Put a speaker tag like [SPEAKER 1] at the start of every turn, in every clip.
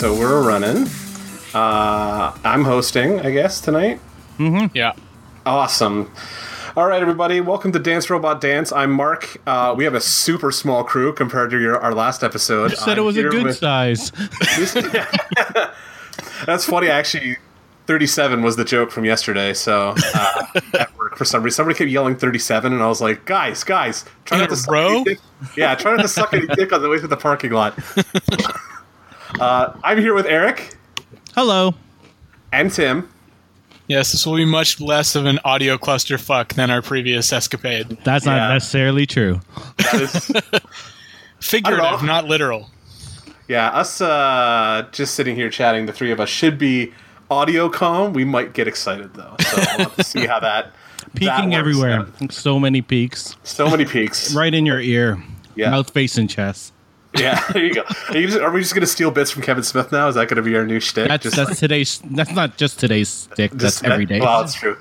[SPEAKER 1] Okay, so we're running. Uh, I'm hosting, I guess, tonight.
[SPEAKER 2] Yeah.
[SPEAKER 1] Awesome. All right, everybody, welcome to Dance Robot Dance. I'm Mark. Uh, we have a super small crew compared to your, our last episode.
[SPEAKER 3] You said it
[SPEAKER 1] I'm
[SPEAKER 3] was a good
[SPEAKER 1] with-
[SPEAKER 3] size.
[SPEAKER 1] That's funny. Actually, 37 was the joke from yesterday. So uh, at work, for some reason, somebody kept yelling 37, and I was like, guys, guys, try
[SPEAKER 2] In
[SPEAKER 1] not
[SPEAKER 2] a
[SPEAKER 1] to suck
[SPEAKER 2] row?
[SPEAKER 1] any dick. Yeah, try not to suck any dick on the way through the parking lot. Uh, I'm here with Eric
[SPEAKER 3] Hello.
[SPEAKER 1] and Tim.
[SPEAKER 2] Yes, this will be much less of an audio clusterfuck than our previous escapade.
[SPEAKER 3] That's not
[SPEAKER 1] Yeah.
[SPEAKER 3] necessarily true.
[SPEAKER 1] That is,
[SPEAKER 2] Figurative, not literal.
[SPEAKER 1] yeah, us uh, just sitting here chatting, the three of us should be audio calm. We might get excited though, so we'll have to see how that. that
[SPEAKER 3] everywhere.
[SPEAKER 1] out.
[SPEAKER 3] So many peaks.
[SPEAKER 1] So many peaks.
[SPEAKER 3] Right in your ear.
[SPEAKER 1] Yeah.
[SPEAKER 3] Mouth, face, and chest.
[SPEAKER 1] Yeah, there you go. Are, you just, are we just going to steal bits from Kevin Smith now? Is that going to be our new shtick?
[SPEAKER 3] That's
[SPEAKER 1] just
[SPEAKER 3] that's today's. That's not just today's stick.
[SPEAKER 1] just
[SPEAKER 3] That's every day.
[SPEAKER 1] Well, it's true.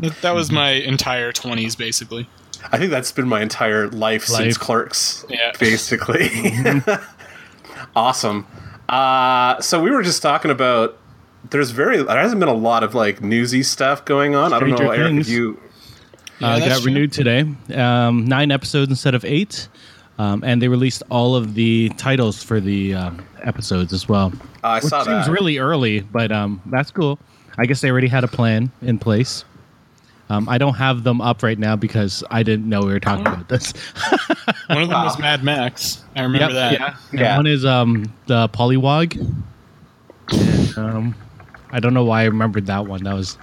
[SPEAKER 2] That, that was my entire 20s, basically.
[SPEAKER 1] I think that's been my entire life, since
[SPEAKER 3] Life.
[SPEAKER 1] Clerks,
[SPEAKER 2] Yeah.
[SPEAKER 1] basically. awesome. Uh, so we were just talking about. There's very there hasn't been a lot of like newsy stuff going on. I don't know,
[SPEAKER 3] Stranger
[SPEAKER 1] Eric, if
[SPEAKER 3] Things.
[SPEAKER 1] you.
[SPEAKER 3] uh, got
[SPEAKER 2] true.
[SPEAKER 3] renewed today. Um, nine episodes instead of eight. Um, and they released all of the titles for the um, episodes as well.
[SPEAKER 1] I
[SPEAKER 3] Which
[SPEAKER 1] saw
[SPEAKER 3] seems
[SPEAKER 1] that.
[SPEAKER 3] really early, but um, that's cool. I guess they already had a plan in place. Um, I don't have them up right now because I didn't know we were talking about this.
[SPEAKER 2] One of them was Mad Max. I remember that.
[SPEAKER 3] Yeah.
[SPEAKER 1] Yeah.
[SPEAKER 3] One is um, the Pollywog. And, um, I don't know why I remembered that one. That was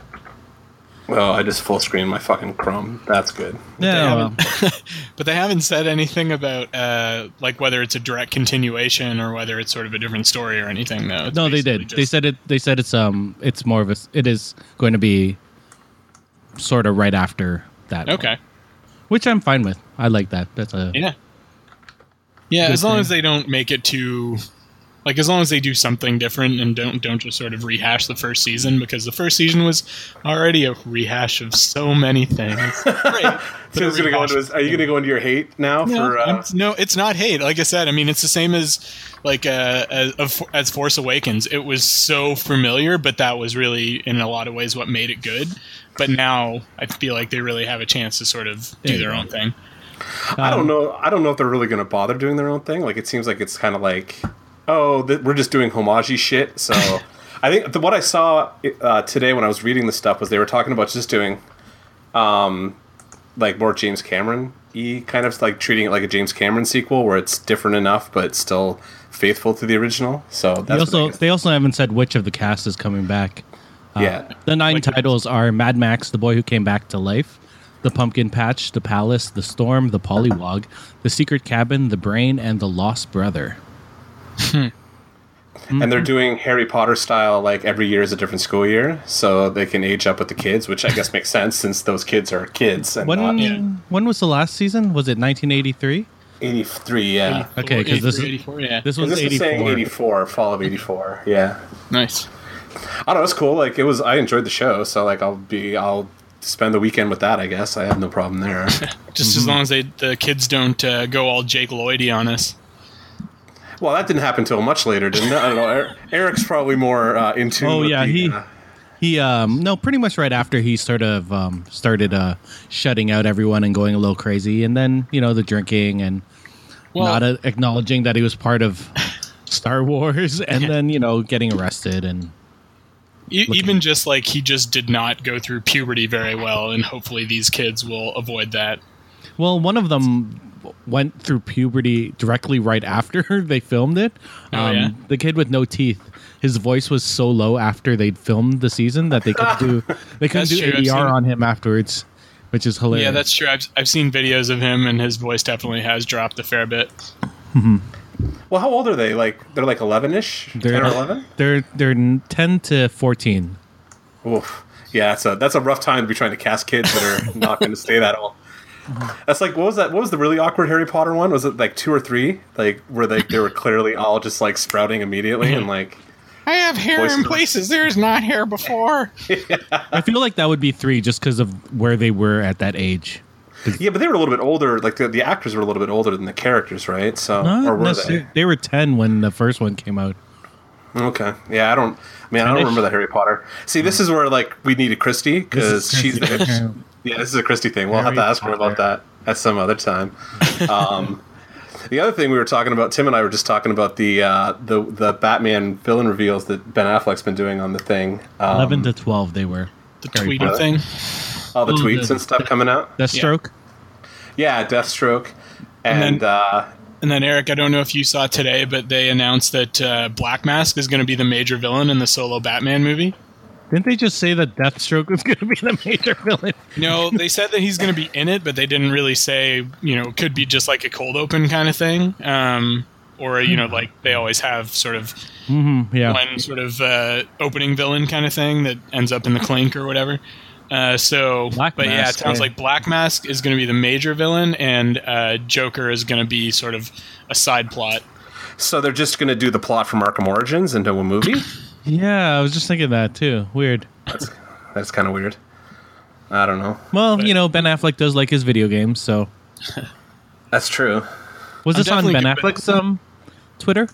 [SPEAKER 1] Oh, I just full screen my fucking Chrome. That's good.
[SPEAKER 3] yeah. well,
[SPEAKER 2] But they haven't said anything about uh, like whether it's a direct continuation or whether it's sort of a different story or anything. Though. It's
[SPEAKER 3] no, they
[SPEAKER 2] basically
[SPEAKER 3] did. They said it. They said it's um, it's more of a. It is going to be sort of right after that. one,
[SPEAKER 2] Okay.
[SPEAKER 3] which I'm fine with. I like that. That's a
[SPEAKER 2] Yeah. Yeah, as long
[SPEAKER 3] thing.
[SPEAKER 2] as they don't make it too like as long as they do something different and don't don't just sort of rehash the first season because the first season was already a rehash of so many things. Great.
[SPEAKER 1] So gonna go into his, are you going to go into your hate now
[SPEAKER 2] no,
[SPEAKER 1] for? Uh,
[SPEAKER 2] no, it's not hate. Like I said, I mean, it's the same as like uh, as, as Force Awakens. It was so familiar, but that was really in a lot of ways what made it good. But now I feel like they really have a chance to sort of do their own thing.
[SPEAKER 1] I
[SPEAKER 3] Um,
[SPEAKER 1] don't know. I don't know if they're really going to bother doing their own thing. Like it seems like it's kind of like, oh, th- we're just doing homage shit. So I think the, what I saw uh, today when I was reading the stuff was they were talking about just doing, um, like more James Cameron y kind of like treating it like a James Cameron sequel where it's different enough but still faithful to the original. So
[SPEAKER 3] They
[SPEAKER 1] that's what
[SPEAKER 3] also they also haven't said which of the cast is coming back. Uh,
[SPEAKER 1] yeah.
[SPEAKER 3] The nine
[SPEAKER 2] Like-
[SPEAKER 3] titles are Mad Max, the boy who came back to life, the Pumpkin Patch, the Palace, the Storm, the Pollywog, the Secret Cabin, the Brain, and the Lost Brother.
[SPEAKER 1] And they're doing Harry Potter style like every year is a different school year, so they can age up with the kids, which I guess makes sense since those kids are kids and
[SPEAKER 3] When
[SPEAKER 1] not
[SPEAKER 2] Yeah.
[SPEAKER 3] when was the last season? Was it 1983?
[SPEAKER 1] 83. Yeah.
[SPEAKER 3] Okay, 'cause this is-
[SPEAKER 2] 84, yeah.
[SPEAKER 3] This was
[SPEAKER 1] This is
[SPEAKER 3] 84.
[SPEAKER 1] saying 84, fall of 84. Yeah.
[SPEAKER 2] nice.
[SPEAKER 1] I don't know. It's cool. Like it was. I enjoyed the show, so like I'll be. I'll spend the weekend with that. I guess I have no problem there.
[SPEAKER 2] Just as long as they the kids don't uh, go all Jake Lloydy on us.
[SPEAKER 1] Well, that didn't happen until much later, didn't it? I don't know. Er- Eric's probably more uh, in tune.
[SPEAKER 3] Oh, yeah,
[SPEAKER 1] the,
[SPEAKER 3] he-
[SPEAKER 1] uh,
[SPEAKER 3] He um no, pretty much right after he sort of um started uh shutting out everyone and going a little crazy and then, you know, the drinking and
[SPEAKER 2] Well,
[SPEAKER 3] not uh, acknowledging that he was part of Star Wars and then, you know, getting arrested and
[SPEAKER 2] e- even just like he just did not go through puberty very well, and hopefully these kids will avoid that.
[SPEAKER 3] Well, one of them went through puberty directly right after they filmed it. Um,
[SPEAKER 2] Oh, yeah?
[SPEAKER 3] The kid with no teeth. His voice was so low after they'd filmed the season that they couldn't do they couldn't
[SPEAKER 2] That's
[SPEAKER 3] do
[SPEAKER 2] true,
[SPEAKER 3] ADR on him afterwards, which is hilarious.
[SPEAKER 2] Yeah, that's true. I've I've seen videos of him, and his voice definitely has dropped a fair bit.
[SPEAKER 1] well, how old are they? Like they're like 11ish, 10
[SPEAKER 3] They're-
[SPEAKER 1] or 11.
[SPEAKER 3] they're they're ten to fourteen.
[SPEAKER 1] Oof. Yeah, it's a that's a rough time to be trying to cast kids that are not going to stay that old. Mm-hmm. That's like what was that? What was the really awkward Harry Potter one? Was it like two or three? Like where they they were clearly all just like sprouting immediately and mm-hmm. like
[SPEAKER 2] I have hair in places there is not hair before.
[SPEAKER 3] I feel like that would be three just because of where they were at that age.
[SPEAKER 1] yeah, but they were a little bit older. Like the, the actors were a little bit older than the characters, right? So
[SPEAKER 3] Not
[SPEAKER 1] or were they?
[SPEAKER 3] they were ten when the first one came out.
[SPEAKER 1] Okay. Yeah, I don't. Man, I don't remember the Harry Potter. See, this mm-hmm. is where like we needed Christy because she's.
[SPEAKER 3] Christy.
[SPEAKER 1] yeah, this is a Christy thing. We'll have to ask her about that at some other time. Um, the other thing we were talking about, Tim and I were just talking about the uh, the the Batman villain reveals that Ben Affleck's been doing on the thing. Um,
[SPEAKER 3] Eleven to twelve, they were.
[SPEAKER 2] The
[SPEAKER 3] Harry
[SPEAKER 2] tweeter
[SPEAKER 1] Potter.
[SPEAKER 2] thing.
[SPEAKER 1] all the
[SPEAKER 3] Oh,
[SPEAKER 1] tweets
[SPEAKER 3] the-
[SPEAKER 1] and stuff coming out.
[SPEAKER 3] Deathstroke.
[SPEAKER 1] Yeah, Deathstroke,
[SPEAKER 2] And
[SPEAKER 1] and,
[SPEAKER 2] then-
[SPEAKER 1] uh,
[SPEAKER 2] And then Eric, I don't know if you saw today, but they announced that uh, Black Mask is going to be the major villain in the solo Batman movie.
[SPEAKER 3] Didn't they just say that Deathstroke was going to be the major villain?
[SPEAKER 2] No, they said that he's going to be in it, but they didn't really say. You know, it could be just like a cold open kind of thing, um, or you know, like they always have sort of
[SPEAKER 3] Mm-hmm. Yeah.
[SPEAKER 2] one sort of uh, opening villain kind of thing that ends up in the clink or whatever. Uh, so,
[SPEAKER 3] Black
[SPEAKER 2] but yeah, it sounds
[SPEAKER 3] yeah.
[SPEAKER 2] like Black Mask is going to be the major villain, and uh, Joker is going to be sort of a side plot.
[SPEAKER 1] so they're just going to do the plot from Arkham Origins into a movie.
[SPEAKER 3] Yeah, I was just thinking that too. Weird.
[SPEAKER 1] That's that's kind of weird. I don't know.
[SPEAKER 3] Well,
[SPEAKER 2] But-
[SPEAKER 3] you know, Ben Affleck does like his video games, so
[SPEAKER 1] That's true.
[SPEAKER 3] was
[SPEAKER 2] I'm
[SPEAKER 3] this on Ben Affleck's um Twitter?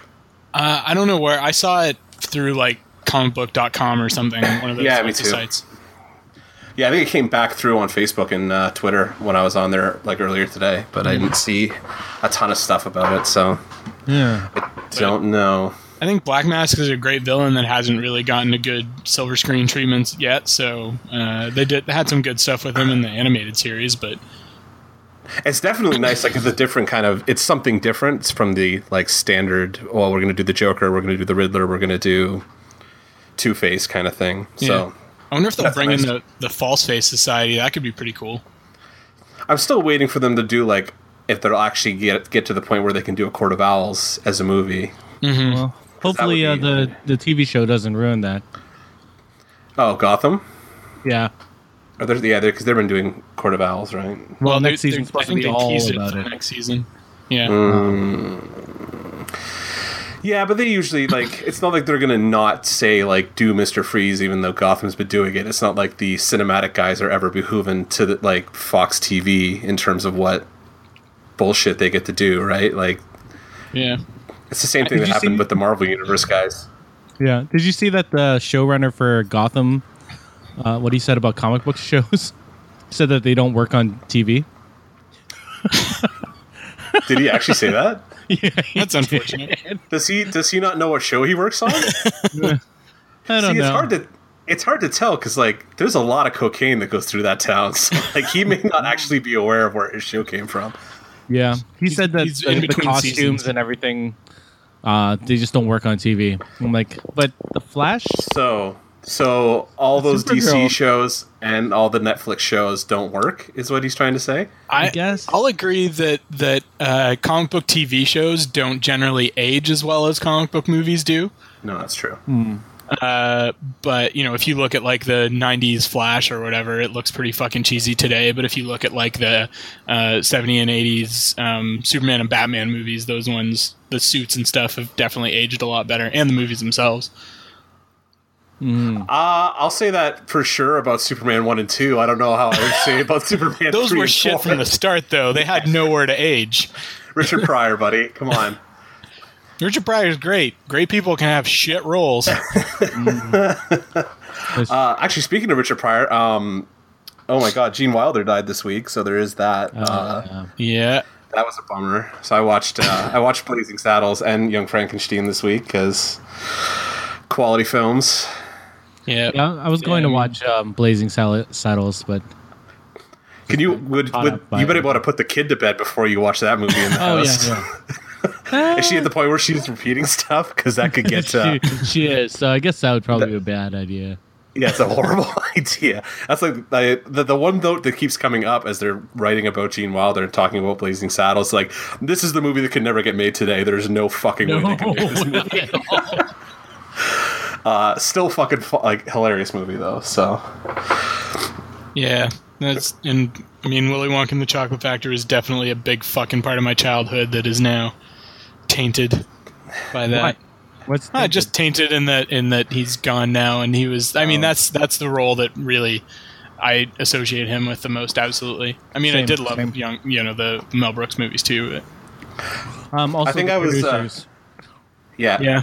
[SPEAKER 2] Uh, I don't know where I saw it through like comicbook.com or something. One of those
[SPEAKER 1] Yeah, me too.
[SPEAKER 2] sites.
[SPEAKER 1] Yeah, I think it came back through on Facebook and uh, Twitter when I was on there like earlier today, but I didn't see a ton of stuff about it, so
[SPEAKER 3] Yeah.
[SPEAKER 1] I don't know.
[SPEAKER 2] I think Black Mask is a great villain that hasn't really gotten a good silver screen treatment yet. So uh, they did they had some good stuff with him in the animated series, but
[SPEAKER 1] It's definitely nice. Like it's a different kind of. It's something different It's from the like standard. Well, we're gonna do the Joker. We're gonna do the Riddler. We're gonna do Two Face kind of thing. So
[SPEAKER 2] I wonder if they'll
[SPEAKER 1] That's
[SPEAKER 2] bring in the, the False Face Society. That could be pretty cool.
[SPEAKER 1] I'm still waiting for them to do like if they'll actually get get to the point where they can do a Court of Owls as a movie.
[SPEAKER 3] Well, hopefully uh, the the TV show doesn't ruin that.
[SPEAKER 1] Oh, Gotham.
[SPEAKER 3] Yeah.
[SPEAKER 1] Are there, yeah, because they've been doing Court of Owls, right?
[SPEAKER 3] Well,
[SPEAKER 2] they-
[SPEAKER 3] next season's
[SPEAKER 2] I
[SPEAKER 3] supposed to
[SPEAKER 2] think
[SPEAKER 3] be
[SPEAKER 2] they
[SPEAKER 3] all about it.
[SPEAKER 2] Next season, yeah.
[SPEAKER 1] Yeah, but they usually like it's not like they're gonna not say like do Mister Freeze even though Gotham's been doing it. It's not like the cinematic guys are ever behooven to the, like Fox TV in terms of what bullshit they get to do, right? Like
[SPEAKER 2] yeah.
[SPEAKER 1] It's the same thing
[SPEAKER 3] Did
[SPEAKER 1] that happened
[SPEAKER 3] see-
[SPEAKER 1] with the Marvel Universe guys.
[SPEAKER 3] Yeah. Did you see that the showrunner for Gotham, uh, what he said about comic book shows? said that they don't work on TV.
[SPEAKER 1] Did he actually say that?
[SPEAKER 3] yeah, he
[SPEAKER 2] That's
[SPEAKER 3] did.
[SPEAKER 2] unfortunate.
[SPEAKER 1] Does he does he not know what show he works on?
[SPEAKER 3] I don't
[SPEAKER 1] See,
[SPEAKER 3] know.
[SPEAKER 1] it's hard to it's hard to tell because like there's a lot of cocaine that goes through that town. So like he may not actually be aware of where his show came from.
[SPEAKER 3] yeah, he said that
[SPEAKER 2] he's
[SPEAKER 3] the,
[SPEAKER 2] in
[SPEAKER 3] the costumes
[SPEAKER 2] seasons.
[SPEAKER 3] and everything, uh, they just don't work on TV. I'm like, but the Flash.
[SPEAKER 1] So so all those DC shows and all the Netflix shows don't work, is what he's trying to say.
[SPEAKER 2] I
[SPEAKER 3] guess.
[SPEAKER 2] I'll agree that that uh, comic book TV shows don't generally age as well as comic book movies do.
[SPEAKER 1] No, that's true.
[SPEAKER 2] Uh, but you know, if you look at like the '90s Flash or whatever, it looks pretty fucking cheesy today. But if you look at like the uh, '70 and '80s um, Superman and Batman movies, those ones, the suits and stuff have definitely aged a lot better, and the movies themselves.
[SPEAKER 1] Uh, I'll say that for sure about Superman 1 and 2. I don't know how I would say about Superman
[SPEAKER 2] Those
[SPEAKER 1] 3
[SPEAKER 2] were
[SPEAKER 1] and
[SPEAKER 2] shit
[SPEAKER 1] 4.
[SPEAKER 2] from the start, though. They had nowhere to age.
[SPEAKER 1] Richard Pryor, buddy. Come on.
[SPEAKER 2] Richard Pryor is great. Great people can have shit roles.
[SPEAKER 1] Uh, actually, speaking of Richard Pryor, um, oh my god, Gene Wilder died this week, so there is that. uh,
[SPEAKER 3] Uh,
[SPEAKER 2] yeah.
[SPEAKER 1] that was a bummer. So I watched uh, I watched Blazing Saddles and Young Frankenstein this week because quality films.
[SPEAKER 2] Yeah.
[SPEAKER 3] yeah, I was going
[SPEAKER 2] Yeah,
[SPEAKER 3] to watch um, Blazing Sal- Saddles, but
[SPEAKER 1] Can you would, would you better want to put the kid to bed before you watch that movie in the
[SPEAKER 3] oh
[SPEAKER 1] house?
[SPEAKER 3] yeah,
[SPEAKER 1] Is she at the point where she's repeating stuff? Because that could get uh,
[SPEAKER 3] she, she is. So I guess that would probably be a bad idea.
[SPEAKER 1] yeah, it's a horrible idea. That's like I, the the one note that keeps coming up as they're writing about Gene Wilder and talking about Blazing Saddles. Like this is the movie that could never get made today. There's no fucking way they can make this movie. Uh, still fucking fu- like hilarious movie though. So
[SPEAKER 2] Yeah. That's and I mean Willy Wonka and the Chocolate Factory is definitely a big fucking part of my childhood that is now tainted by that.
[SPEAKER 3] Why? What's
[SPEAKER 2] Ah, just tainted in that in that he's gone now and he was I mean
[SPEAKER 3] Oh.
[SPEAKER 2] that's that's the role that really I associate him with the most absolutely. I mean I did love
[SPEAKER 3] same.
[SPEAKER 2] young you know the Mel Brooks movies too. But
[SPEAKER 3] um, also
[SPEAKER 1] I think I was, uh, yeah,
[SPEAKER 2] yeah.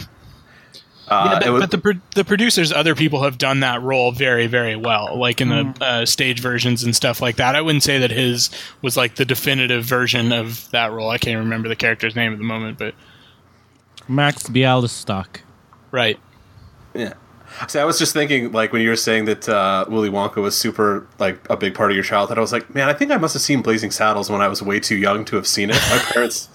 [SPEAKER 1] Uh,
[SPEAKER 2] Yeah, but,
[SPEAKER 1] was-
[SPEAKER 2] but the pro- the producers, other people have done that role very, very well, like in the uh, stage versions and stuff like that. I wouldn't say that his was like the definitive version of that role. I can't remember the character's name at the moment, but
[SPEAKER 3] Max Bialystock.
[SPEAKER 2] right.
[SPEAKER 1] Yeah. See, I was just thinking, like, when you were saying that uh, Willy Wonka was super, like, a big part of your childhood, I was like, man, I think I must have seen Blazing Saddles when I was way too young to have seen it. My parents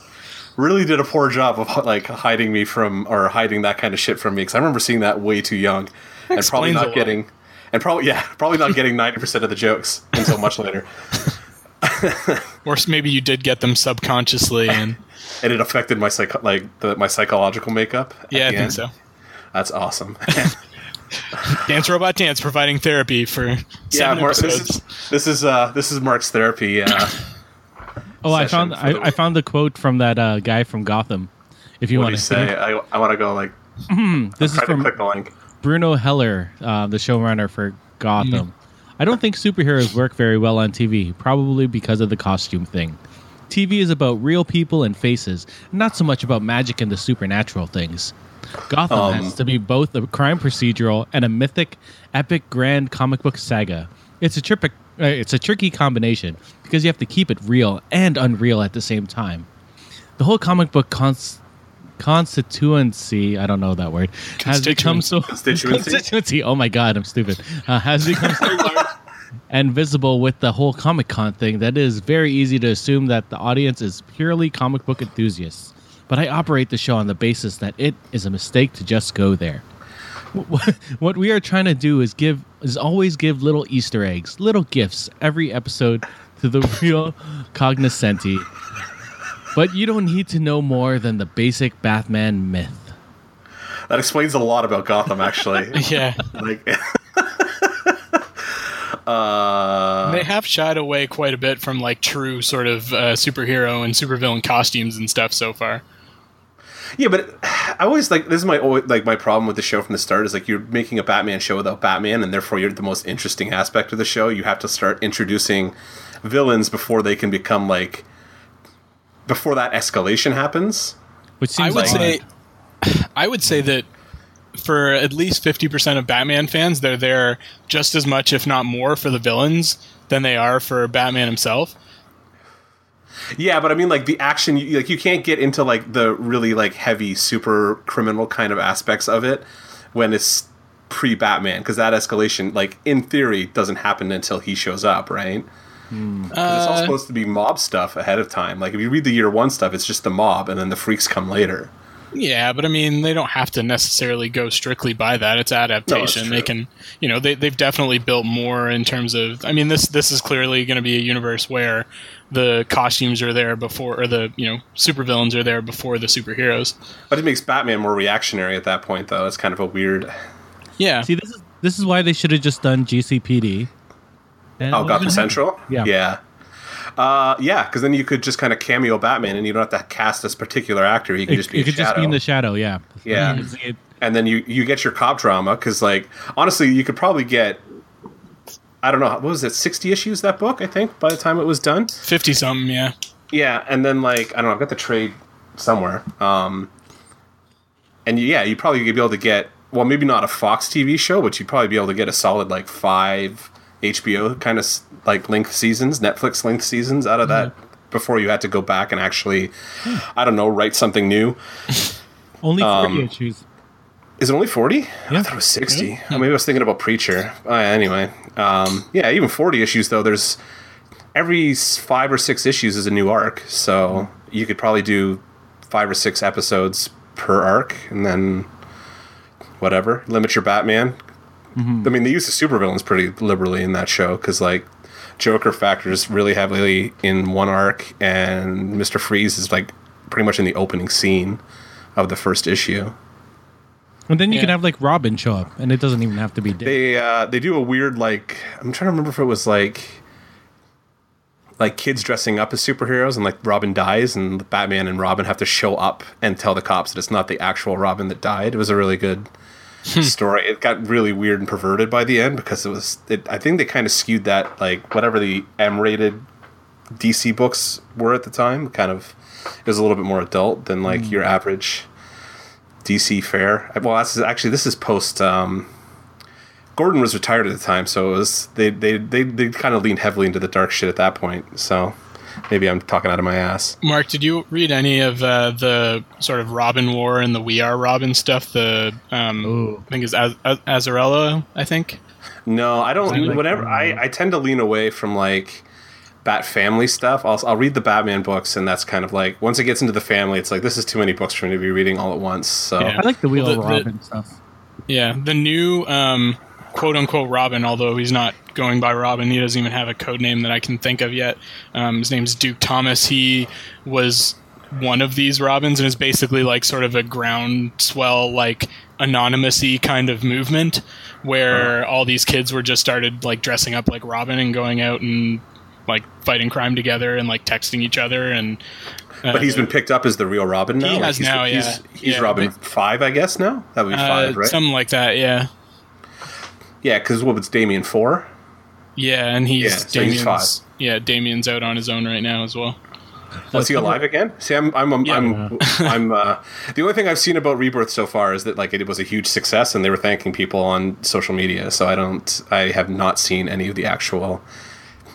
[SPEAKER 1] really did a poor job of, like, hiding me from, or hiding that kind of shit from me, because I remember seeing that way too young. And probably not getting, and probably, yeah, probably not getting 90% of the jokes until much later.
[SPEAKER 2] Or maybe you did get them subconsciously, and
[SPEAKER 1] And it affected my, psycho- like, the, my psychological makeup.
[SPEAKER 2] yeah, I think
[SPEAKER 1] end.
[SPEAKER 2] so.
[SPEAKER 1] That's awesome.
[SPEAKER 2] Dance Robot Dance providing therapy for
[SPEAKER 1] yeah, Mark, this is, this is, uh, this is Mark's therapy. Uh,
[SPEAKER 3] Oh, I found
[SPEAKER 1] the
[SPEAKER 3] I, I found the quote from that uh, guy from Gotham. If you want to
[SPEAKER 1] say? I, I want to go, like,
[SPEAKER 3] this is from
[SPEAKER 1] click the link.
[SPEAKER 3] Bruno Heller, uh, the showrunner for Gotham. I don't think superheroes work very well on TV, probably because of the costume thing. TV is about real people and faces, not so much about magic and the supernatural things. Gotham
[SPEAKER 1] Um,
[SPEAKER 3] has to be both a crime procedural and a mythic, epic, grand comic book saga. It's a tripic, uh, it's a tricky combination because you have to keep it real and unreal at the same time. The whole comic book cons- constituency, I don't know that word, has become so
[SPEAKER 1] Constituency?
[SPEAKER 3] constituency. Oh my god, I'm stupid. Uh, has become so large and visible with the whole Comic Con thing that it is very easy to assume that the audience is purely comic book enthusiasts. But I operate the show on the basis that it is a mistake to just go there. What- What we are trying to do is give is always give little Easter eggs, little gifts every episode to the real cognoscenti. But you don't need to know more than the basic Batman myth.
[SPEAKER 1] That explains a lot about Gotham, actually.
[SPEAKER 2] Yeah,
[SPEAKER 1] like, uh,
[SPEAKER 2] they have shied away quite a bit from like true sort of uh, superhero and supervillain costumes and stuff so far.
[SPEAKER 1] Yeah, but I always like this is my always, like my problem with the show from the start is like you're making a Batman show without Batman, and therefore you're the most interesting aspect of the show. You have to start introducing villains before they can become like before that escalation happens.
[SPEAKER 3] Which seems
[SPEAKER 2] I would
[SPEAKER 3] like
[SPEAKER 2] say, I would say that for at least fifty percent of Batman fans, they're there just as much, if not more, for the villains than they are for Batman himself.
[SPEAKER 1] Yeah, but I mean, like the action, you, like you can't get into like the really like heavy, super criminal kind of aspects of it when it's pre Batman, because that escalation, like in theory, doesn't happen until he shows up, right? 'Cause it's all
[SPEAKER 2] Uh,
[SPEAKER 1] supposed to be mob stuff ahead of time. Like if you read the year one stuff, it's just the mob, and then the freaks come later.
[SPEAKER 2] Yeah, but I mean, they don't have to necessarily go strictly by that. It's adaptation.
[SPEAKER 1] true.
[SPEAKER 2] they can, you know, they they've definitely built more in terms of. I mean, this this is clearly going to be a universe where the costumes are there before, or the you know supervillains are there before the superheroes.
[SPEAKER 1] But it makes Batman more reactionary at that point, though. It's kind of a weird.
[SPEAKER 2] Yeah,
[SPEAKER 3] See, this is this is why they should have just done GCPD. And
[SPEAKER 1] Oh,
[SPEAKER 3] it would've
[SPEAKER 1] Gotham
[SPEAKER 3] been-
[SPEAKER 1] Central.
[SPEAKER 3] Yeah.
[SPEAKER 1] yeah. Uh, yeah, because then you could just kind of cameo Batman, and you don't have to cast this particular actor. He can
[SPEAKER 3] It,
[SPEAKER 1] just be
[SPEAKER 3] it
[SPEAKER 1] a
[SPEAKER 3] could just be in the shadow, yeah.
[SPEAKER 1] Yeah.
[SPEAKER 3] You can see it-
[SPEAKER 1] and then you you get your cop drama because like honestly you could probably get i don't know what was it 60 issues that book i think by the time it was done
[SPEAKER 2] fifty something. Yeah,
[SPEAKER 1] yeah and then like i don't know i've got the trade somewhere um and yeah you probably could be able to get well maybe not a fox tv show but you'd probably be able to get a solid like five hbo kind of like length seasons netflix length seasons out of that before you had to go back and actually i don't know write something new
[SPEAKER 3] Only 40
[SPEAKER 1] Um,
[SPEAKER 3] issues.
[SPEAKER 1] Is it only 40? I
[SPEAKER 3] Yeah.
[SPEAKER 1] thought it was 60. Oh, maybe I was thinking about Preacher. Uh, anyway, um, yeah, even 40 issues, though, there's every five or six issues is a new arc. So you could probably do five or six episodes per arc and then whatever. Limit your Batman. I mean, they use the supervillains pretty liberally in that show because, like, Joker factors really heavily in one arc, and Mr. Freeze is, like, pretty much in the opening scene of the first issue.
[SPEAKER 3] And then you
[SPEAKER 2] Yeah.
[SPEAKER 3] can have like Robin show up, and it doesn't even have to be Dick.
[SPEAKER 1] they uh they do a weird like i'm trying to remember if it was like like kids dressing up as superheroes and like robin dies and batman and robin have to show up and tell the cops that it's not the actual robin that died it was a really good story it got really weird and perverted by the end because it was it, i think they kind of skewed that like whatever the m rated dc books were at the time kind of it was a little bit more adult than like your average DC fair. Well, that's actually this is post. Um, Gordon was retired at the time, so it was they they they, they kind of leaned heavily into the dark shit at that point. So maybe I'm talking out of my ass.
[SPEAKER 2] Mark, did you read any of uh, the sort of Robin War and the We Are Robin stuff? The um, I think is Az- Az- Azzarello. I think.
[SPEAKER 1] No, I don't.
[SPEAKER 3] I like
[SPEAKER 1] whenever. I, I tend to lean away from like Bat Family stuff. I'll I'll read the Batman books, and that's kind of like once it gets into the family, it's like this is too many books for me to be reading all at once. So
[SPEAKER 2] Yeah.
[SPEAKER 3] I like the Wheel
[SPEAKER 2] Well,
[SPEAKER 3] of
[SPEAKER 2] the- the-
[SPEAKER 3] Robin stuff.
[SPEAKER 2] Yeah, the new um, quote unquote Robin, although he's not going by Robin, he doesn't even have a code name that I can think of yet. Um, his name's Duke Thomas. He was one of these Robins and is basically like sort of a groundswell, like anonymous-y kind of movement where all these kids were just started like dressing up like Robin and going out and like fighting crime together and like texting each other and uh,
[SPEAKER 1] But he's been picked up as the real Robin now.
[SPEAKER 2] He has
[SPEAKER 1] he's,
[SPEAKER 2] now, yeah.
[SPEAKER 1] he's
[SPEAKER 2] Yeah,
[SPEAKER 1] Robin
[SPEAKER 2] but-
[SPEAKER 1] five, I guess. Now that would be
[SPEAKER 2] uh,
[SPEAKER 1] five, right?
[SPEAKER 2] something like that, yeah.
[SPEAKER 1] yeah, because what was Damian four?
[SPEAKER 2] Yeah, and he's
[SPEAKER 1] Yeah, so he's
[SPEAKER 2] Damian's.
[SPEAKER 1] five.
[SPEAKER 2] yeah, Damian's out on his own right now as well.
[SPEAKER 1] Was he alive again? See, I'm, I'm, I'm,
[SPEAKER 2] Yeah.
[SPEAKER 1] I'm, I'm uh, the only thing I've seen about Rebirth so far is that like it was a huge success, and they were thanking people on social media. So I don't, I have not seen any of the actual,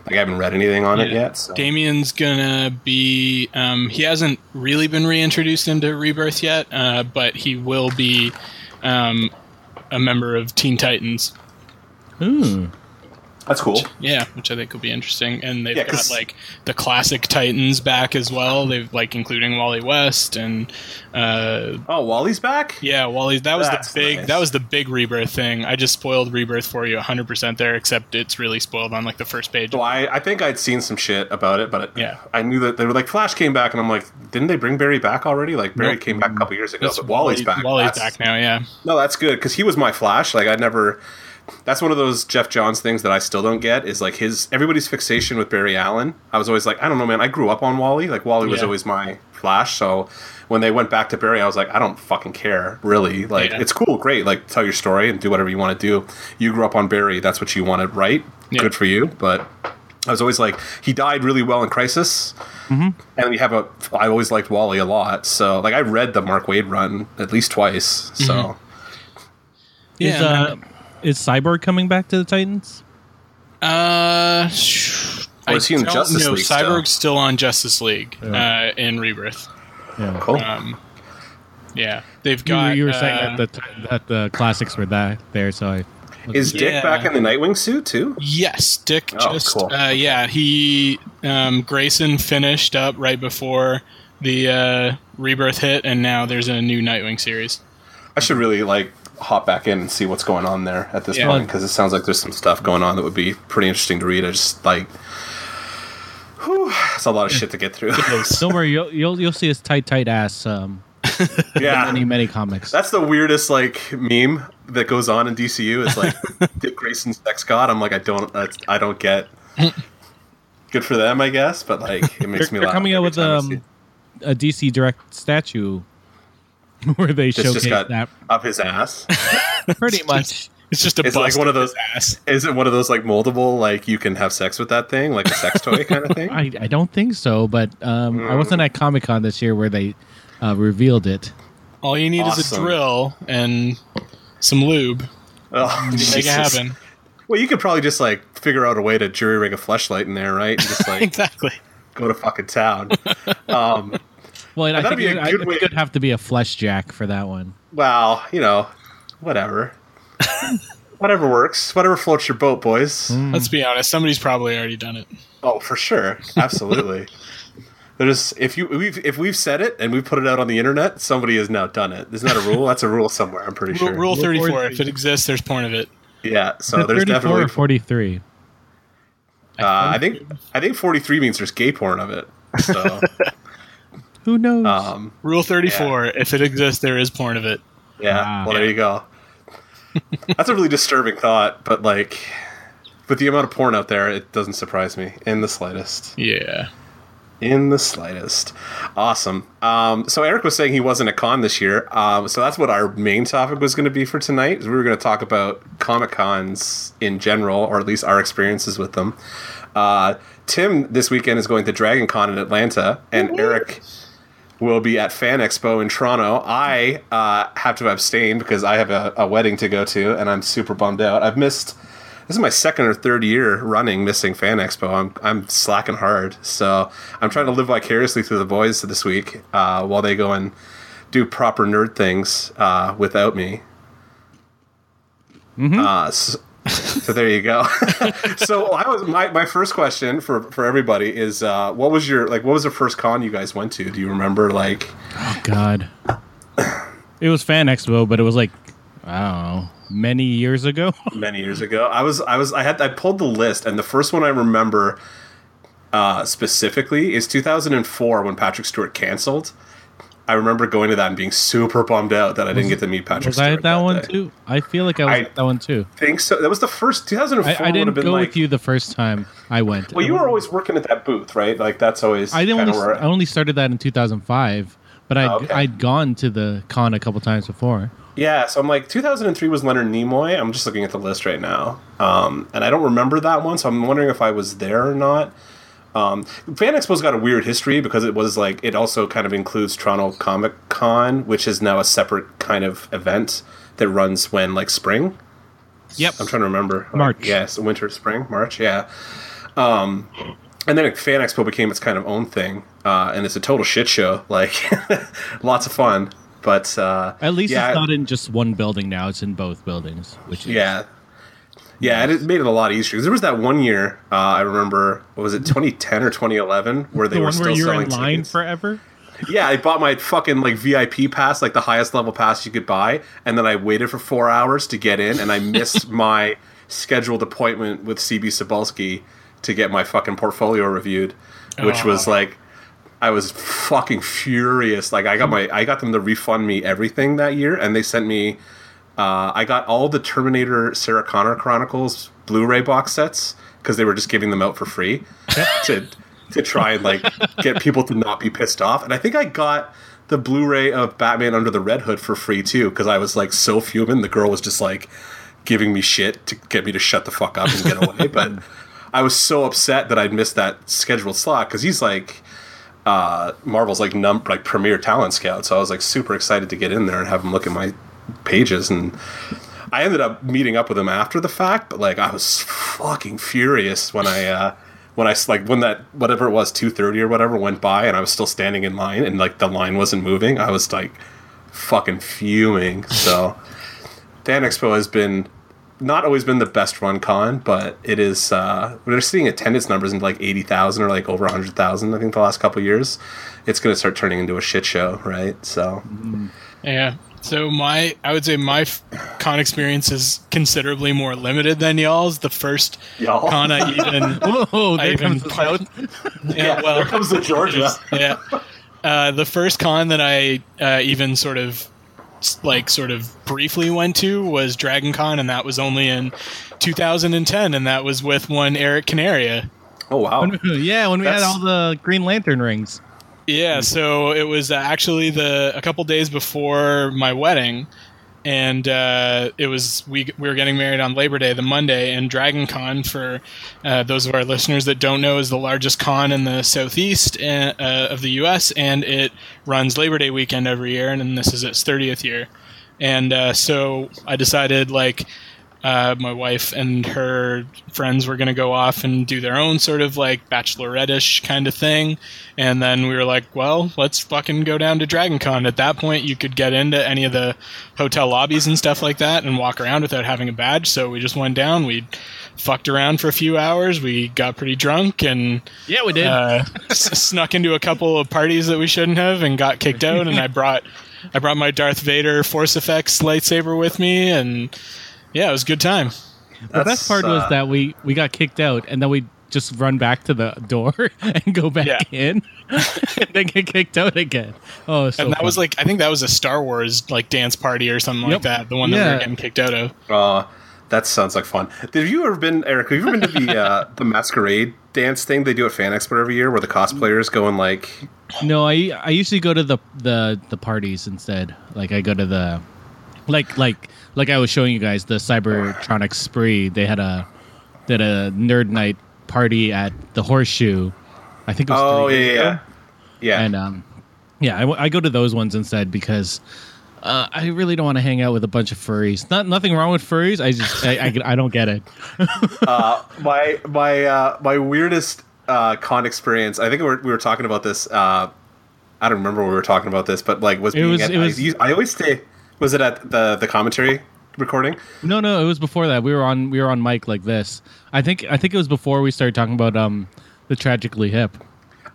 [SPEAKER 1] like I haven't read anything on it yet. So.
[SPEAKER 2] Damian's gonna be. Um, he hasn't really been reintroduced into Rebirth yet, uh, but he will be um, a member of Teen Titans.
[SPEAKER 3] Ooh.
[SPEAKER 1] That's cool.
[SPEAKER 2] Yeah, which I think will be interesting. And they've
[SPEAKER 1] Yeah,
[SPEAKER 2] got like the classic Titans back as well. They've like including Wally West and uh,
[SPEAKER 1] Oh, Wally's back.
[SPEAKER 2] yeah, Wally. That was
[SPEAKER 1] That's
[SPEAKER 2] the big.
[SPEAKER 1] nice.
[SPEAKER 2] That was the big Rebirth thing. I just spoiled Rebirth for you 100 percent there, except it's really spoiled on like the first page.
[SPEAKER 1] So I, I think I'd seen some shit about it, but
[SPEAKER 2] Yeah.
[SPEAKER 1] I knew that they were like Flash came back, and I'm like, didn't they bring Barry back already? Like Barry
[SPEAKER 2] Nope.
[SPEAKER 1] came back a couple years ago,
[SPEAKER 2] That's
[SPEAKER 1] but Wally's
[SPEAKER 2] Wally-
[SPEAKER 1] back.
[SPEAKER 2] Wally's
[SPEAKER 1] That's-
[SPEAKER 2] back now. Yeah.
[SPEAKER 1] No, that's good because he was my Flash. Like I never. That's one of those Geoff Johns things that I still don't get. Is like his everybody's fixation with Barry Allen. I was always like, I don't know, man. I grew up on Wally. Like Wally was
[SPEAKER 2] Yeah.
[SPEAKER 1] always my Flash. So when they went back to Barry, I was like, I don't fucking care, really. Like
[SPEAKER 2] Yeah.
[SPEAKER 1] it's cool, great. Like tell your story and do whatever you want to do. You grew up on Barry. That's what you wanted, right?
[SPEAKER 2] Yeah.
[SPEAKER 1] Good for you. But I was always like, he died really well in Crisis.
[SPEAKER 2] Mm-hmm.
[SPEAKER 1] And we have a. I always liked Wally a lot. So like I read the Mark Waid run at least twice. So.
[SPEAKER 2] Mm-hmm.
[SPEAKER 3] Is, uh, is Cyborg coming back to the Titans?
[SPEAKER 2] Uh,
[SPEAKER 1] Or is he in Justice
[SPEAKER 2] know.
[SPEAKER 1] League?
[SPEAKER 2] Cyborg's still on Justice League
[SPEAKER 3] Yeah.
[SPEAKER 2] uh, in Rebirth.
[SPEAKER 3] Yeah.
[SPEAKER 1] Cool.
[SPEAKER 2] Um, yeah, they've
[SPEAKER 3] You,
[SPEAKER 2] got.
[SPEAKER 3] were- you were
[SPEAKER 2] uh,
[SPEAKER 3] saying that the that the classics were that there, so I.
[SPEAKER 1] Is Dick
[SPEAKER 2] Yeah.
[SPEAKER 1] back in the Nightwing suit too?
[SPEAKER 2] Yes, Dick
[SPEAKER 1] Oh,
[SPEAKER 2] just
[SPEAKER 1] cool.
[SPEAKER 2] uh, yeah he um, Grayson finished up right before the uh, Rebirth hit, and now there's a new Nightwing series.
[SPEAKER 1] I should really like hop back in and see what's going on there at this
[SPEAKER 2] Yeah.
[SPEAKER 1] point because it sounds like there's some stuff going on that would be pretty interesting to read. I just like, whew, it's a lot of shit to get through.
[SPEAKER 3] Don't worry, you'll you'll you'll see his tight tight ass um
[SPEAKER 1] yeah,
[SPEAKER 3] many many comics.
[SPEAKER 1] that's the weirdest like meme that goes on in DCU. Is like Dick Grayson's sex god. I'm like, I don't, I don't get. Good for them, I guess, but like it makes
[SPEAKER 3] they're,
[SPEAKER 1] me
[SPEAKER 3] they're
[SPEAKER 1] laugh.
[SPEAKER 3] coming out with
[SPEAKER 1] time I see
[SPEAKER 3] um, a DC direct statue where they
[SPEAKER 1] it. It's
[SPEAKER 3] showcase
[SPEAKER 1] just got
[SPEAKER 3] that
[SPEAKER 1] up his ass.
[SPEAKER 3] pretty much.
[SPEAKER 2] It's just a
[SPEAKER 1] It's like one of those-
[SPEAKER 2] ass.
[SPEAKER 1] Is it one of those like moldable, like you can have sex with that thing, like a sex toy kind of thing?
[SPEAKER 3] I, I don't think so, but um, I wasn't at Comic Con this year where they uh, revealed it.
[SPEAKER 2] All you need is a drill and some lube.
[SPEAKER 1] Oh,
[SPEAKER 2] Make it happen.
[SPEAKER 1] Well, you could probably just like figure out a way to jury rig a flashlight in there, right? And just like
[SPEAKER 2] exactly.
[SPEAKER 1] go to fucking town. Um,
[SPEAKER 3] Well, and I
[SPEAKER 1] that'd
[SPEAKER 3] think
[SPEAKER 1] be a
[SPEAKER 3] it, I
[SPEAKER 1] good
[SPEAKER 3] think
[SPEAKER 1] way-
[SPEAKER 3] it could have to be a flesh jack for that one.
[SPEAKER 1] well, you know, whatever. whatever works. Whatever floats your boat, boys.
[SPEAKER 2] Let's be honest. Somebody's probably already done it.
[SPEAKER 1] Oh, for sure, absolutely. There's if you we've if we've said it and we've put it out on the internet, somebody has now done it. Isn't that a rule? That's a rule somewhere. I'm pretty
[SPEAKER 2] Rule,
[SPEAKER 1] sure.
[SPEAKER 2] rule
[SPEAKER 3] Rule
[SPEAKER 2] 34.
[SPEAKER 3] 43.
[SPEAKER 2] If it exists, there's porn of it.
[SPEAKER 1] Yeah. So
[SPEAKER 3] Is it
[SPEAKER 1] there's
[SPEAKER 3] 34
[SPEAKER 1] definitely.
[SPEAKER 3] 43.
[SPEAKER 1] Uh, I think I think 43 means there's gay porn of it. So
[SPEAKER 3] Who knows?
[SPEAKER 1] um,
[SPEAKER 2] Rule 34. If it exists, there is porn of it.
[SPEAKER 1] yeah.
[SPEAKER 3] Wow.
[SPEAKER 1] Well, there you go. That's a really disturbing thought, but like with the amount of porn out there, it doesn't surprise me in the slightest.
[SPEAKER 2] Yeah.
[SPEAKER 1] In the slightest. Awesome. Um, so Eric was saying he wasn't a con this year. Um, so that's what our main topic was going to be for tonight. We were going to talk about comic cons in general, or at least our experiences with them. Uh, Tim this weekend is going to Dragon Con in Atlanta, and Eric will be at Fan Expo in Toronto. I uh, have to abstain because I have a, a wedding to go to, and I'm super bummed out. I've missed. This is my second or third year running missing Fan Expo. I'm I'm slacking hard, so I'm trying to live vicariously through the boys this week uh, while they go and do proper nerd things uh, without me. Uh, so, so there you go. so I was my, my first question for, for everybody is uh, what was your like what was the first con you guys went to? Do you remember like
[SPEAKER 3] Oh God. It was Fan Expo, but it was like I don't know, many years ago.
[SPEAKER 1] many years ago? I was I was I had I pulled the list and the first one I remember uh, specifically is 2004 when Patrick Stewart canceled. I remember going to that and being super bummed out that I didn't get to meet Patrick
[SPEAKER 3] was I
[SPEAKER 1] Stewart.
[SPEAKER 3] at that, one
[SPEAKER 1] day.
[SPEAKER 3] too? I feel like I was
[SPEAKER 1] I-
[SPEAKER 3] at that one too.
[SPEAKER 1] think so. That was the first 2004
[SPEAKER 3] I, I didn't go
[SPEAKER 1] like
[SPEAKER 3] with you the first time I went.
[SPEAKER 1] Well, you were always working at that booth, right? Like that's always
[SPEAKER 3] I didn't only,
[SPEAKER 1] where
[SPEAKER 3] I only started that in 2005, but I'd,
[SPEAKER 1] Oh, okay.
[SPEAKER 3] I'd gone to the con a couple times before.
[SPEAKER 1] Yeah, so I'm like 2003 was Leonard Nimoy. I'm just looking at the list right now, um, and I don't remember that one, so I'm wondering if I was there or not. Um, Fan Expo's got a weird history because it was like it also kind of includes Toronto Comic Con, which is now a separate kind of event that runs when like spring.
[SPEAKER 3] Yep.
[SPEAKER 1] I'm trying to remember.
[SPEAKER 3] March.
[SPEAKER 1] Yes, winter, spring, March. Yeah. Um, and then Fan Expo became its kind of own thing, uh, and it's a total shit show. Like, lots of fun, but uh,
[SPEAKER 3] At least
[SPEAKER 1] yeah,
[SPEAKER 3] it's not in just one building now; it's in both buildings. Which is,
[SPEAKER 1] Yeah. It made it a lot easier. There was that one year, uh, I remember, what was it, 2010 or 2011, where they
[SPEAKER 3] the
[SPEAKER 1] were still
[SPEAKER 3] where you're
[SPEAKER 1] selling
[SPEAKER 3] in line
[SPEAKER 1] tickets.
[SPEAKER 3] forever.
[SPEAKER 1] Yeah, I bought my fucking like VIP pass, like the highest level pass you could buy, and then I waited for four hours to get in, and I missed my scheduled appointment with CB Cebulski to get my fucking portfolio reviewed, which was
[SPEAKER 2] Oh.
[SPEAKER 1] like, I was fucking furious. Like I got my, I got them to refund me everything that year, and they sent me. Uh, I got all the Terminator Sarah Connor Chronicles Blu-ray box sets because they were just giving them out for free to to try and like get people to not be pissed off. And I think I got the Blu-ray of Batman Under the Red Hood for free too because I was like so fuming. The girl was just like giving me shit to get me to shut the fuck up and get away. but I was so upset that I'd missed that scheduled slot because he's like uh, Marvel's like num like premier talent scout. So I was like super excited to get in there and have him look at my pages and. I ended up meeting up with him after the fact, but like I was fucking furious when I uh when I like when that whatever it was 2:30 or whatever went by and I was still standing in line and like the line wasn't moving. I was like fucking fuming. So Fan Expo has been not always been the best run con, but it is uh we're seeing attendance numbers in like 80,000 or like over 100,000 I think the last couple years. It's going to start turning into a shit show, right? So
[SPEAKER 2] Yeah. So my, I would say my con experience is considerably more limited than y'all's. The first
[SPEAKER 1] Y'all?
[SPEAKER 2] con I even,
[SPEAKER 3] Whoa!
[SPEAKER 2] I even
[SPEAKER 3] comes the
[SPEAKER 2] put-
[SPEAKER 3] sound.
[SPEAKER 2] yeah, well,
[SPEAKER 1] there comes the Georgia.
[SPEAKER 2] yeah. Uh, the first con that I uh, even sort of like sort of briefly went to was Dragon Con, and that was only in 2010, and that was with one Eric Canaria.
[SPEAKER 1] Oh wow.
[SPEAKER 3] yeah, when we had all the Green Lantern rings.
[SPEAKER 2] Yeah,
[SPEAKER 1] Mm-hmm.
[SPEAKER 2] so it was actually the a couple days before my wedding, and uh, it was we we were getting married on Labor Day, the Monday, and Dragon Con for uh, those of our listeners that don't know is the largest con in the southeast uh, uh, of the U.S. and it runs Labor Day weekend every year, and, and this is its thirtieth year, and uh, so I decided like uh, my wife and her friends were going to go off and do their own sort of like bachelorette-ish kind of thing. And then we were like, well, let's fucking go down to Dragon Con. At that point, you could get into any of the hotel lobbies and stuff like that and walk around without having a badge. So we just went down. We fucked around for a few hours. We got pretty drunk and
[SPEAKER 3] Yeah, we did.
[SPEAKER 2] uh, s- snuck into a couple of parties that we shouldn't have and got kicked out. And I brought I brought my Darth Vader Force Effects lightsaber with me, and yeah, it was a good time.
[SPEAKER 3] the best part was
[SPEAKER 1] uh,
[SPEAKER 3] that we we got kicked out, and then we just run back to the door and go back
[SPEAKER 2] Yeah.
[SPEAKER 3] in, and then get kicked out again. Oh, so
[SPEAKER 2] and that was like I think that was a Star Wars like dance party or something
[SPEAKER 3] Yep.
[SPEAKER 2] like that. The one that we
[SPEAKER 3] Yeah.
[SPEAKER 2] were getting kicked out of.
[SPEAKER 1] Uh, that sounds like fun. Have you ever been, Eric? Have you ever been to the uh, the masquerade dance thing they do at Fan Expo every year, where the cosplayers go and like,
[SPEAKER 3] no. I I usually go to the the the parties instead. Like I go to the like like like I was showing you guys the Cybertronic spree. They had a did a nerd night party at the Horseshoe. I think it was
[SPEAKER 1] oh
[SPEAKER 3] three
[SPEAKER 1] yeah,
[SPEAKER 3] years
[SPEAKER 1] yeah,
[SPEAKER 3] ago.
[SPEAKER 1] yeah,
[SPEAKER 3] and um, Yeah, I, w- I go to those ones instead because uh, I really don't want to hang out with a bunch of furries. Not nothing wrong with furries. I just I, I, I don't get it.
[SPEAKER 1] uh, my my uh, my weirdest uh, con experience. I think we were, we were talking about this. Uh, I don't remember when we were talking about this, but like was
[SPEAKER 3] It
[SPEAKER 1] being
[SPEAKER 3] was-
[SPEAKER 1] at,
[SPEAKER 3] it was-
[SPEAKER 1] I, I always stay. Was it at the the commentary recording?
[SPEAKER 3] No, no, it was before that. We were on we were on mic like this. I think I think it was before we started talking about um the tragically hip.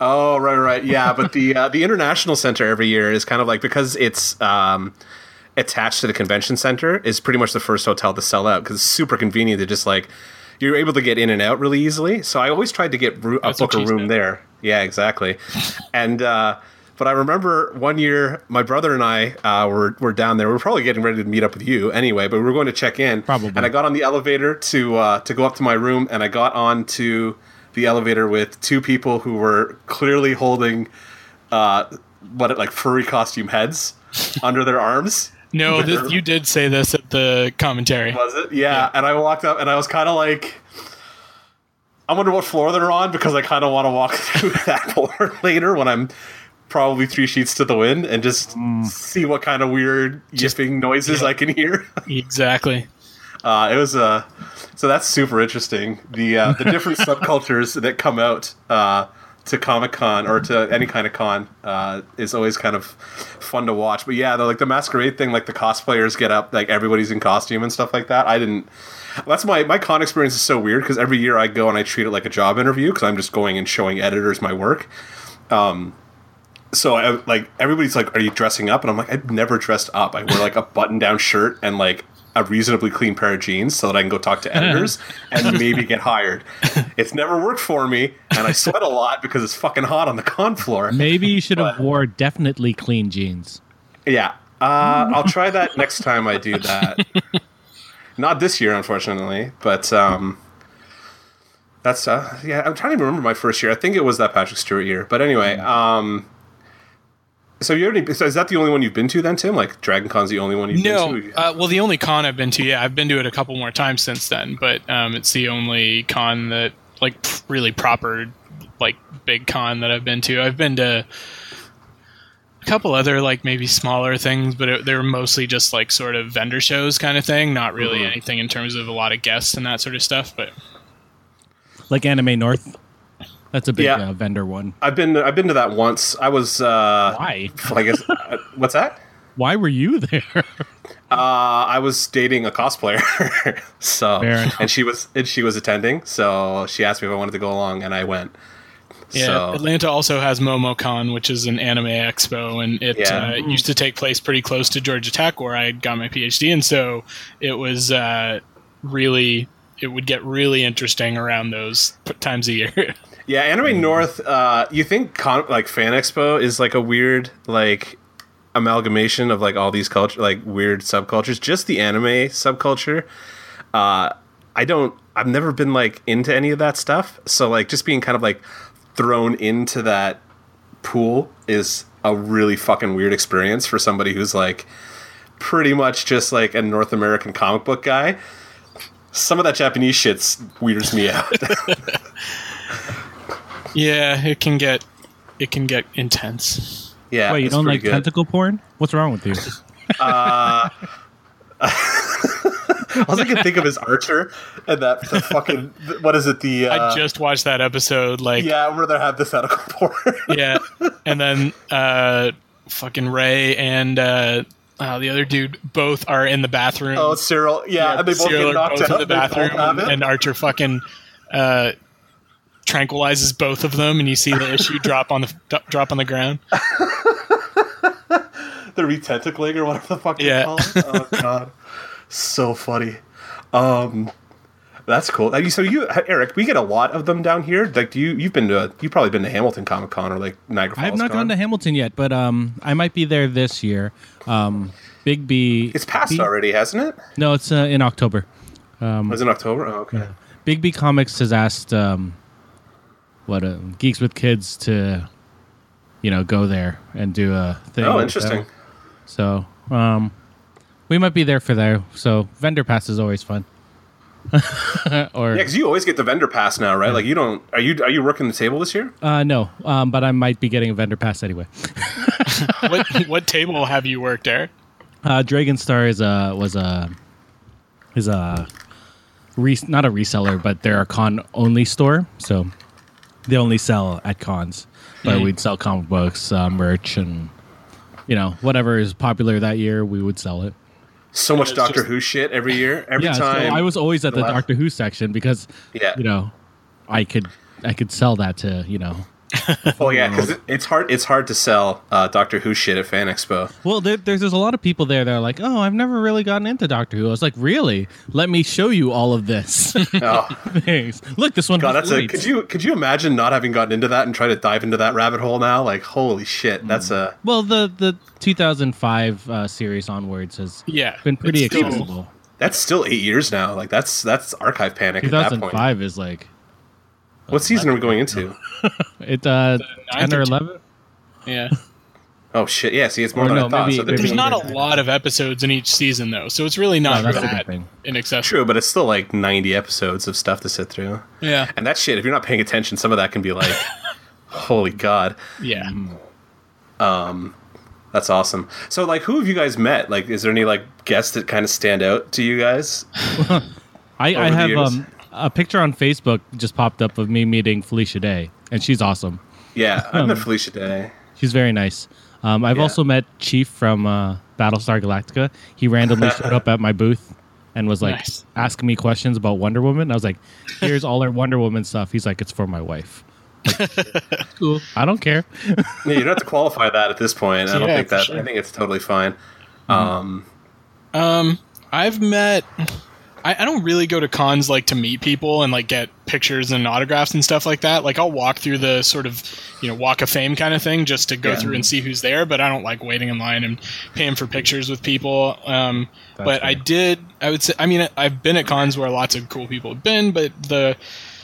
[SPEAKER 1] Oh right, right, yeah. But the uh, the international center every year is kind of like because it's um, attached to the convention center is pretty much the first hotel to sell out because it's super convenient to just like you're able to get in and out really easily. So I always tried to get ru- a book a room
[SPEAKER 2] said.
[SPEAKER 1] there. Yeah, exactly. and uh, but I remember one year my brother and I uh, were were down there. We were probably getting ready to meet up with you anyway, but we were going to check in.
[SPEAKER 3] Probably.
[SPEAKER 1] And I got on the elevator to uh, to go up to my room, and I got onto the elevator with two people who were clearly holding uh, what like furry costume heads under their arms.
[SPEAKER 2] No, this, you did say this at the commentary.
[SPEAKER 1] Was it? Yeah. And I walked up, and I was kind of like. I wonder what floor they're on because I kind of want to walk through that floor later when I'm probably three sheets to the wind and just see what kind of weird yipping noises I can hear.
[SPEAKER 2] Exactly.
[SPEAKER 1] Uh, it was uh, so that's super interesting. The uh, the different subcultures that come out uh, to Comic Con or to any kind of con uh, is always kind of fun to watch. But yeah, the, like the masquerade thing, like the cosplayers get up, like everybody's in costume and stuff like that. I didn't. That's my my con experience is so weird because every year I go and I treat it like a job interview because I'm just going and showing editors my work. Um, so I, like everybody's like, "Are you dressing up?" And I'm like, "I've never dressed up. I wear like a button-down shirt and like a reasonably clean pair of jeans so that I can go talk to editors and maybe get hired." It's never worked for me, and I sweat a lot because it's fucking hot on the con floor.
[SPEAKER 3] Maybe you should have wore definitely clean jeans.
[SPEAKER 1] Yeah, uh, I'll try that next time I do that. Not this year, unfortunately, but um, that's uh, yeah. I'm trying to remember my first year. I think it was that Patrick Stewart year. But anyway, um, so you already so is that the only one you've been to then, Tim? Like Dragon Con's the only one you've
[SPEAKER 2] No,
[SPEAKER 1] been to?
[SPEAKER 2] uh, well, the only con I've been to, yeah, I've been to it a couple more times since then, but um, it's the only con that, like, really proper, like, big con that I've been to. I've been to a couple other, like, maybe smaller things, but it, they were mostly just, like, sort of vendor shows kind of thing, not really
[SPEAKER 1] Mhm.
[SPEAKER 2] anything in terms of a lot of guests and that sort of stuff, but
[SPEAKER 3] Like Anime North. That's a big
[SPEAKER 1] Yeah.
[SPEAKER 3] uh, vendor one.
[SPEAKER 1] I've been I've been to that once. I was uh,
[SPEAKER 3] Why?
[SPEAKER 1] I guess uh, what's that?
[SPEAKER 3] Why were you there?
[SPEAKER 1] Uh, I was dating a cosplayer, so and she was and she was attending. So she asked me if I wanted to go along, and I went.
[SPEAKER 2] Yeah,
[SPEAKER 1] so,
[SPEAKER 2] Atlanta also has MomoCon, which is an anime expo, and it
[SPEAKER 1] Yeah.
[SPEAKER 2] uh, used to take place pretty close to Georgia Tech, where I got my PhD, and so it was uh, really it would get really interesting around those times a year.
[SPEAKER 1] Yeah, Anime North. Uh, you think con- like Fan Expo is like a weird like amalgamation of like all these culture like weird subcultures. Just the anime subculture. Uh, I don't. I've never been like into any of that stuff. So like just being kind of like thrown into that pool is a really fucking weird experience for somebody who's like pretty much just like a North American comic book guy. Some of that Japanese shit's weirds me out.
[SPEAKER 2] yeah, it can get it can get intense.
[SPEAKER 1] yeah,
[SPEAKER 3] Wait, you don't like
[SPEAKER 1] good.
[SPEAKER 3] tentacle porn? What's wrong with you?
[SPEAKER 1] All I can think of is Archer and that the fucking what is it the uh,
[SPEAKER 2] I just watched that episode, like
[SPEAKER 1] yeah where they have the tentacle porn.
[SPEAKER 2] yeah, and then uh, fucking Ray and uh, uh, the other dude both are in the bathroom.
[SPEAKER 1] oh, Cyril, yeah, and they both
[SPEAKER 2] Cyril
[SPEAKER 1] get
[SPEAKER 2] are
[SPEAKER 1] knocked
[SPEAKER 2] both
[SPEAKER 1] out.
[SPEAKER 2] in the bathroom,
[SPEAKER 1] have
[SPEAKER 2] and Archer fucking uh, tranquilizes both of them, and you see the issue drop on the d- drop on the ground.
[SPEAKER 1] the retentacling or whatever the fuck
[SPEAKER 2] Yeah.
[SPEAKER 1] they call it. Oh god, so funny. Um, that's cool. So you, Eric, we get a lot of them down here. Like, do you? You've been to? You've probably been to Hamilton Comic Con or like Niagara Falls.
[SPEAKER 3] I have not
[SPEAKER 1] Con.
[SPEAKER 3] gone to Hamilton yet, but um, I might be there this year. Um, Big B.
[SPEAKER 1] It's passed
[SPEAKER 3] B-
[SPEAKER 1] already, hasn't it?
[SPEAKER 3] No, it's uh, in October.
[SPEAKER 1] Was it in October? Oh, okay.
[SPEAKER 3] Big B Comics has asked um, what uh, Geeks with Kids to, you know, go there and do a thing.
[SPEAKER 1] Oh, interesting.
[SPEAKER 3] them. So, um, we might be there for there. So, vendor pass is always fun. or
[SPEAKER 1] Yeah, because you always get the vendor pass now, right? Like you don't. Are you are you working the table this year?
[SPEAKER 3] uh, no, um, but I might be getting a vendor pass anyway.
[SPEAKER 2] what what table have you worked, Eric?
[SPEAKER 3] Uh, Dragon Star is a was a is a re- not a reseller, but they're a con only store. So they only sell at cons, but
[SPEAKER 2] Mm.
[SPEAKER 3] we'd sell comic books, uh, merch, and you know whatever is popular that year, we would sell it.
[SPEAKER 1] So much Doctor
[SPEAKER 2] just-
[SPEAKER 1] Who shit every year. Every
[SPEAKER 3] yeah,
[SPEAKER 1] time.
[SPEAKER 3] so I was always at the
[SPEAKER 1] la-
[SPEAKER 3] Doctor Who section because
[SPEAKER 1] Yeah.
[SPEAKER 3] you know I could I could sell that to you know
[SPEAKER 1] Oh yeah, because it, it's hard. It's hard to sell uh, Doctor Who shit at Fan Expo.
[SPEAKER 3] Well, there, there's there's a lot of people there that are like, oh, I've never really gotten into Doctor Who. I was like, really? Let me show you all of this.
[SPEAKER 1] Oh
[SPEAKER 3] Things. Look, this one.
[SPEAKER 1] god, that's a. Could you could you imagine not having gotten into that and try to dive into that rabbit hole now? Like holy shit, that's a.
[SPEAKER 3] Well, the the 2005 uh, series onwards has
[SPEAKER 2] Yeah,
[SPEAKER 3] been pretty
[SPEAKER 2] it's still-
[SPEAKER 3] accessible.
[SPEAKER 1] That's still eight years now. Like that's that's archive panic at that point.
[SPEAKER 3] 2005 is like
[SPEAKER 1] What season are we going into?
[SPEAKER 3] it uh,
[SPEAKER 2] ninth
[SPEAKER 3] 10 or
[SPEAKER 2] or
[SPEAKER 3] 11.
[SPEAKER 2] Yeah,
[SPEAKER 1] Oh shit, yeah. See, it's more
[SPEAKER 3] Or
[SPEAKER 1] than
[SPEAKER 3] no,
[SPEAKER 1] I thought.
[SPEAKER 3] maybe-
[SPEAKER 1] so they're
[SPEAKER 3] maybe-
[SPEAKER 2] there's not a lot of episodes in each season though, so it's really not
[SPEAKER 3] No, that's the
[SPEAKER 2] that
[SPEAKER 3] good thing.
[SPEAKER 2] inaccessible.
[SPEAKER 1] True, but it's still like 90 episodes of stuff to sit through.
[SPEAKER 2] Yeah,
[SPEAKER 1] And that shit, if you're not paying attention, some of that can be like, holy god,
[SPEAKER 2] yeah.
[SPEAKER 1] Um, that's awesome. So, like, who have you guys met? Like, is there any like guests that kind of stand out to you guys?
[SPEAKER 3] I, I have um, a picture on Facebook just popped up of me meeting Felicia Day, and she's awesome.
[SPEAKER 1] Yeah, I met Felicia Day.
[SPEAKER 3] She's very nice. Um, I've
[SPEAKER 1] Yeah.
[SPEAKER 3] also met Chief from uh, Battlestar Galactica. He randomly showed up at my booth and was like
[SPEAKER 2] Nice.
[SPEAKER 3] asking me questions about Wonder Woman. I was like, "Here's all our Wonder Woman stuff." He's like, "It's for my wife." Like, cool. I don't care.
[SPEAKER 1] Yeah, you don't have to qualify that at this point. I don't
[SPEAKER 2] Yeah,
[SPEAKER 1] think that.
[SPEAKER 2] sure.
[SPEAKER 1] I think it's totally fine. Um,
[SPEAKER 2] I've met. I, I don't really go to cons like to meet people and like get pictures and autographs and stuff like that. Like I'll walk through the sort of you know walk of fame kind of thing just to go
[SPEAKER 1] Yeah.
[SPEAKER 2] through and see who's there. But I don't like waiting in line and paying for pictures with people. Um, but I did. I would say. I mean, I've been at cons where lots of cool people have been, but the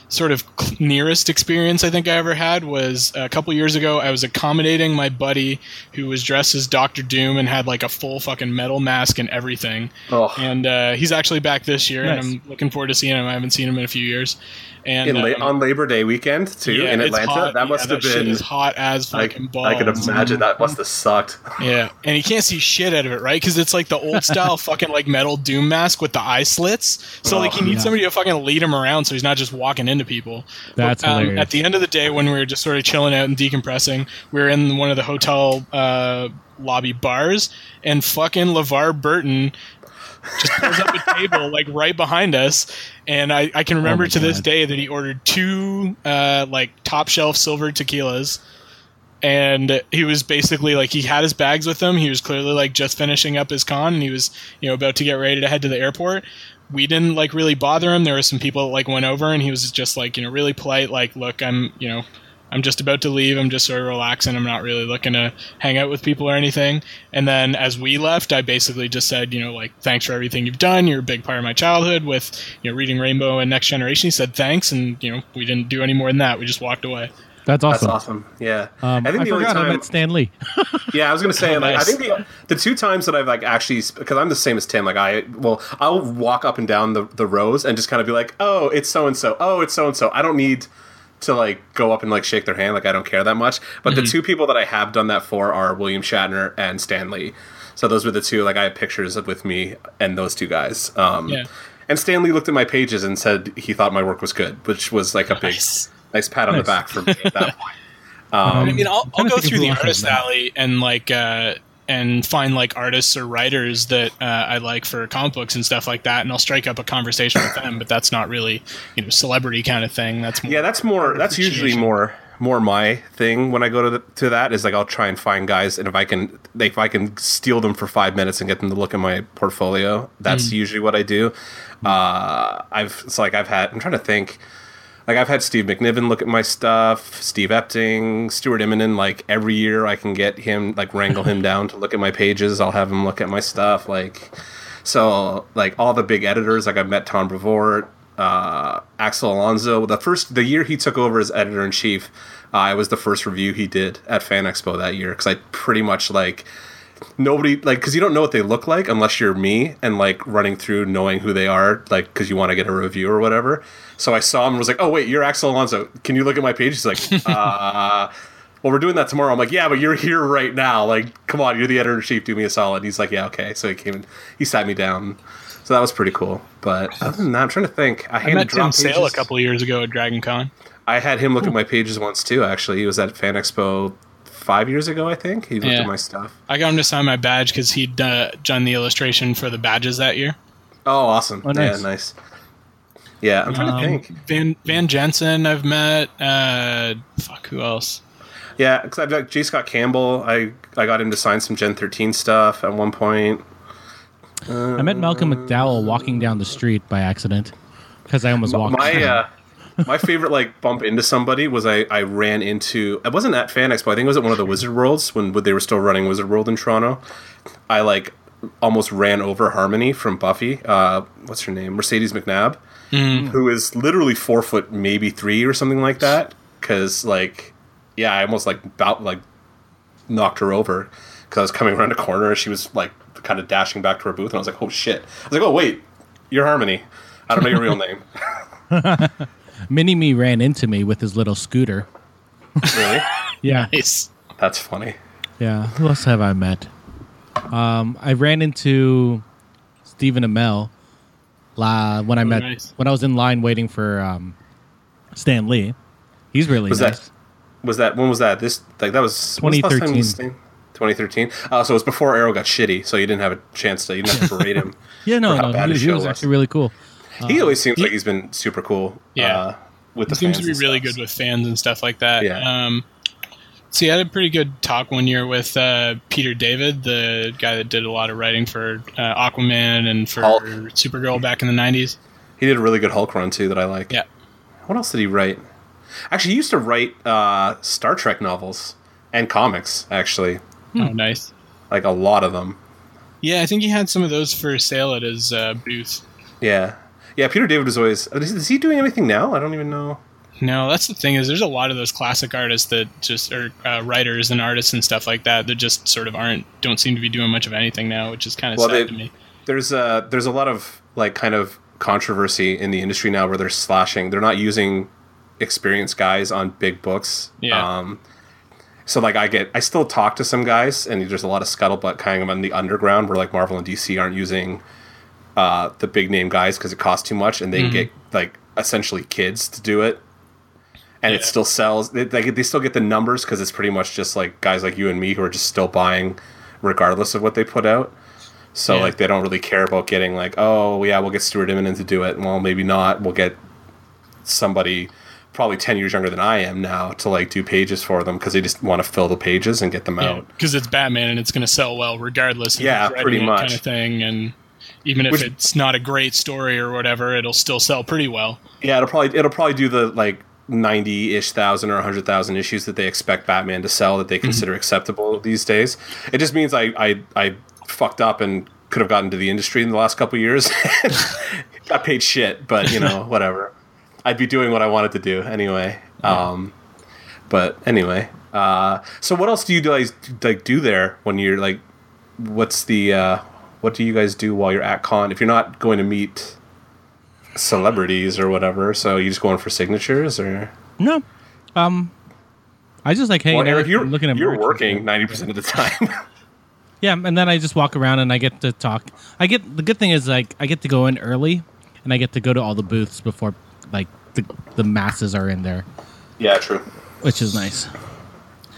[SPEAKER 2] sort of nearest experience I think I ever had was a couple years ago. I was accommodating my buddy who was dressed as Doctor Doom and had like a full fucking metal mask and everything.
[SPEAKER 1] oh,
[SPEAKER 2] And uh, he's actually back this year,
[SPEAKER 3] Nice.
[SPEAKER 2] and I'm looking forward to seeing him. I haven't seen him in a few years. And
[SPEAKER 1] in la-
[SPEAKER 2] um,
[SPEAKER 1] on Labor Day weekend too
[SPEAKER 2] yeah,
[SPEAKER 1] in Atlanta.
[SPEAKER 2] hot.
[SPEAKER 1] That
[SPEAKER 2] Yeah,
[SPEAKER 1] must have
[SPEAKER 2] shit
[SPEAKER 1] been.
[SPEAKER 2] is hot as
[SPEAKER 1] I,
[SPEAKER 2] fucking balls.
[SPEAKER 1] I could imagine that must have sucked.
[SPEAKER 2] Yeah, and you can't see shit out of it, right? Because it's like the old style fucking like metal doom mask with the eye slits. So like he
[SPEAKER 1] Oh,
[SPEAKER 2] needs
[SPEAKER 3] yeah.
[SPEAKER 2] somebody to fucking lead him around, so he's not just walking into people.
[SPEAKER 3] That's
[SPEAKER 2] But, um. At the end of the day, when we were just sort of chilling out and decompressing, we were in one of the hotel uh, lobby bars, and fucking LeVar Burton just pulls up a table like right behind us. And i, I can remember
[SPEAKER 3] Oh
[SPEAKER 2] to this day that he ordered two uh, like top shelf silver tequilas. And he was basically like he had his bags with him. He was clearly like just finishing up his con and he was you know about to get ready to head to the airport we didn't like really bother him. There were some people that like went over and he was just like you know really polite like look i'm you know i'm just about to leave. I'm just sort of relaxing. I'm not really looking to hang out with people or anything. And then as we left i basically just said you know like thanks for everything you've done. You're a big part of my childhood with you know reading rainbow and next generation. He said thanks. And you know we didn't do any more than that. We just walked away
[SPEAKER 3] That's awesome.
[SPEAKER 1] That's
[SPEAKER 3] awesome.
[SPEAKER 1] Yeah,
[SPEAKER 3] Um, I,
[SPEAKER 1] the only
[SPEAKER 3] forgot I
[SPEAKER 1] time-
[SPEAKER 3] met Stan Lee.
[SPEAKER 1] Yeah, I was gonna say,
[SPEAKER 2] Oh,
[SPEAKER 1] like,
[SPEAKER 2] nice.
[SPEAKER 1] I think the the two times that I've like actually because I'm the same as Tim. Like, I well, I'll walk up and down the the rows and just kind of be like, oh, it's so and so. Oh, it's so and so. I don't need to like go up and like shake their hand. Like, I don't care that much. But
[SPEAKER 2] Mm-hmm.
[SPEAKER 1] the two people that I have done that for are William Shatner and Stan Lee. So those were the two. Like, I have pictures of with me and those two guys. Um,
[SPEAKER 2] Yeah.
[SPEAKER 1] And Stan Lee looked at my pages and said he thought my work was good, which was like a big
[SPEAKER 2] Nice.
[SPEAKER 1] nice pat on
[SPEAKER 3] Nice.
[SPEAKER 1] the back for me at that point.
[SPEAKER 2] I mean, I'll, I'll go through the artist
[SPEAKER 3] met.
[SPEAKER 2] alley and like uh, and find like artists or writers that uh, I like for comic books and stuff like that, and I'll strike up a conversation with them. But that's not really you know celebrity kind of thing. That's more,
[SPEAKER 1] Yeah, that's more. That's usually more more my thing when I go to the, to that is like I'll try and find guys, and if I can, if I can steal them for five minutes and get them to look at my portfolio, that's usually what I do. Uh, I've it's like I've had. I'm trying to think. Like I've had Steve McNiven look at my stuff, Steve Epting, Stuart Immonen. Like every year, I can get him like wrangle him down to look at my pages. I'll have him look at my stuff. Like so, like all the big editors. Like I've met Tom Brevoort, uh, Axel Alonso. The first the year he took over as editor in chief, uh, I was the first review he did at Fan Expo that year because I pretty much like nobody like because you don't know what they look like unless you're me and like running through knowing who they are like because you want to get a review or whatever so i saw him and was like oh wait you're axel alonso can you look at my page he's like uh well, we're doing that tomorrow. I'm like, yeah, but you're here right now. Like, come on, you're the editor in chief. Do me a solid. He's like, yeah, okay. So he came and he sat me down. So that was pretty cool. But other than that, I'm trying to think. I,
[SPEAKER 2] I
[SPEAKER 1] handed
[SPEAKER 2] met Tim Sale a couple years ago at Dragon Con.
[SPEAKER 1] I had him look at my pages once too. Actually, he was at Fan Expo five years ago. I think he looked
[SPEAKER 2] Yeah.
[SPEAKER 1] at my stuff.
[SPEAKER 2] I got him to sign my badge because he'd uh, done the illustration for the badges that year.
[SPEAKER 1] Oh, awesome!
[SPEAKER 3] Oh, nice.
[SPEAKER 1] Yeah, nice. Yeah, I'm trying
[SPEAKER 2] Um,
[SPEAKER 1] to think.
[SPEAKER 2] Van Van Jensen, I've met. Uh, fuck, who else?
[SPEAKER 1] Yeah, because I've got J. Scott Campbell. I I got him to sign some Gen 13 stuff at one point.
[SPEAKER 3] I met Malcolm McDowell walking down the street by accident because I almost walked.
[SPEAKER 1] My uh, my favorite like bump into somebody was I I ran into. I wasn't at Fan Expo. I think it was at one of the Wizard Worlds when they were still running Wizard World in Toronto. I like almost ran over Harmony from Buffy. Uh, what's her name? Mercedes McNabb, who is literally four foot, maybe three or something like that. Because like, yeah, I almost like about like knocked her over because I was coming around a corner and she was like kind of dashing back to her booth and I was like, oh shit! I was like, oh wait, you're Harmony. I don't know your real name.
[SPEAKER 3] Mini Me ran into me with his little scooter.
[SPEAKER 1] really?
[SPEAKER 3] Yeah,
[SPEAKER 2] Nice.
[SPEAKER 1] That's funny.
[SPEAKER 3] yeah. Who else have I met? Um, I ran into Stephen Amell la, when I
[SPEAKER 2] Oh,
[SPEAKER 3] met
[SPEAKER 2] nice.
[SPEAKER 3] when I was in line waiting for um, Stan Lee. He's really
[SPEAKER 1] Was
[SPEAKER 3] nice.
[SPEAKER 1] that was that when was that? This like that was when was the last time
[SPEAKER 3] 2013.
[SPEAKER 1] you seen- 2013. Uh, so it was before Arrow got shitty, so you didn't have a chance to you didn't have to berate him.
[SPEAKER 3] yeah, no, no, he, he was
[SPEAKER 1] was.
[SPEAKER 3] actually really cool.
[SPEAKER 1] He always seems
[SPEAKER 2] he-
[SPEAKER 1] like he's been super cool.
[SPEAKER 2] Yeah.
[SPEAKER 1] uh, with the
[SPEAKER 2] He seems to
[SPEAKER 1] fans
[SPEAKER 2] be
[SPEAKER 1] and
[SPEAKER 2] really
[SPEAKER 1] stuff.
[SPEAKER 2] good with fans and stuff like that.
[SPEAKER 1] Yeah.
[SPEAKER 2] Um, see, I had a pretty good talk one year with uh, Peter David, the guy that did a lot of writing for uh, Aquaman and for
[SPEAKER 1] Hulk.
[SPEAKER 2] Supergirl back in the '90s.
[SPEAKER 1] He did a really good Hulk run too that I like.
[SPEAKER 2] Yeah.
[SPEAKER 1] What else did he write? Actually, he used to write uh, Star Trek novels and comics. Actually,
[SPEAKER 2] Oh, nice.
[SPEAKER 1] like a lot of them.
[SPEAKER 2] Yeah, I think he had some of those for sale at his uh, booth.
[SPEAKER 1] Yeah, yeah. Peter David was always. Is, is he doing anything now? I don't even know.
[SPEAKER 2] No, that's the thing is there's a lot of those classic artists that just are uh, writers and artists and stuff like that that just sort of aren't don't seem to be doing much of anything now, which is kind of
[SPEAKER 1] Well,
[SPEAKER 2] sad
[SPEAKER 1] they-
[SPEAKER 2] to me.
[SPEAKER 1] there's a there's a lot of like kind of controversy in the industry now where they're slashing. They're not using experienced guys on big books.
[SPEAKER 2] Yeah.
[SPEAKER 1] Um, so like I get I still talk to some guys and there's a lot of scuttlebutt kind of on the underground where like Marvel and DC aren't using uh, the big name guys because it costs too much and they can get like essentially kids to do it. And it still sells. They, they, they still get the numbers because it's pretty much just like guys like you and me who are just still buying, regardless of what they put out. So
[SPEAKER 2] Yeah.
[SPEAKER 1] like they don't really care about getting like, oh yeah, we'll get Stuart Immonen to do it. Well, maybe not. We'll get somebody probably ten years younger than I am now to like do pages for them because they just want to fill the pages and get them out.
[SPEAKER 2] because it's Batman and it's going to sell well regardless. Of
[SPEAKER 1] Yeah, pretty much.
[SPEAKER 2] kind of thing. And even if
[SPEAKER 1] Which-
[SPEAKER 2] it's not a great story or whatever, it'll still sell pretty well.
[SPEAKER 1] Yeah, it'll probably it'll probably do the like ninety ish thousand or hundred thousand issues that they expect Batman to sell that they consider acceptable these days. It just means I I, I fucked up and could have gotten to the industry in the last couple of years. Got paid shit, but you know whatever. I'd be doing what I wanted to do anyway. Um, but anyway, uh, so what else do you guys like do there when you're like? What's the uh, what do you guys do while you're at con? If you're not going to meet celebrities or whatever. So you just going for signatures or?
[SPEAKER 3] No, um, I just like hanging
[SPEAKER 1] Well,
[SPEAKER 3] out,
[SPEAKER 1] Eric, you're
[SPEAKER 3] looking at
[SPEAKER 1] you're working ninety percent of the time.
[SPEAKER 3] Yeah, and then I just walk around and I get to talk. I get the good thing is like I get to go in early, and I get to go to all the booths before like the the masses are in there,
[SPEAKER 1] yeah, true.
[SPEAKER 3] which is nice.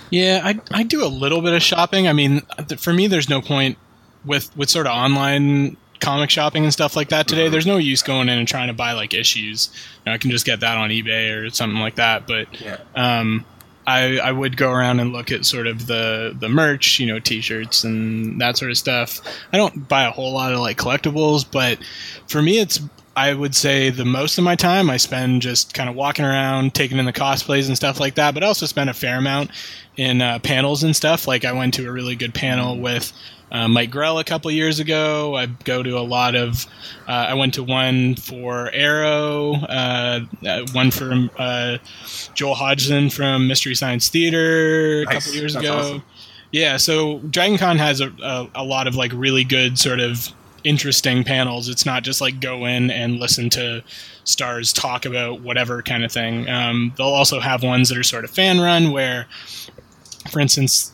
[SPEAKER 2] Yeah, I, I do a little bit of shopping. I mean, for me, there's no point with with sort of online comic shopping and stuff like that today. There's no use going in and trying to buy like issues. You know, I can just get that on eBay or something like that. But um, I I would go around and look at sort of the the merch, you know, T-shirts and that sort of stuff. I don't buy a whole lot of like collectibles, but for me, it's I would say the most of my time I spend just kind of walking around, taking in the cosplays and stuff like that. But I also spend a fair amount in uh, panels and stuff. Like I went to a really good panel with uh, Mike Grell a couple years ago. I go to a lot of. Uh, I went to one for Arrow, uh, uh, one for uh, Joel Hodgson from Mystery Science Theater a
[SPEAKER 1] Nice.
[SPEAKER 2] couple years
[SPEAKER 1] That's
[SPEAKER 2] ago.
[SPEAKER 1] awesome.
[SPEAKER 2] Yeah, so Dragon Con has a, a, a lot of like really good sort of interesting panels. It's not just like go in and listen to stars talk about whatever kind of thing. Um, they'll also have ones that are sort of fan run where for instance,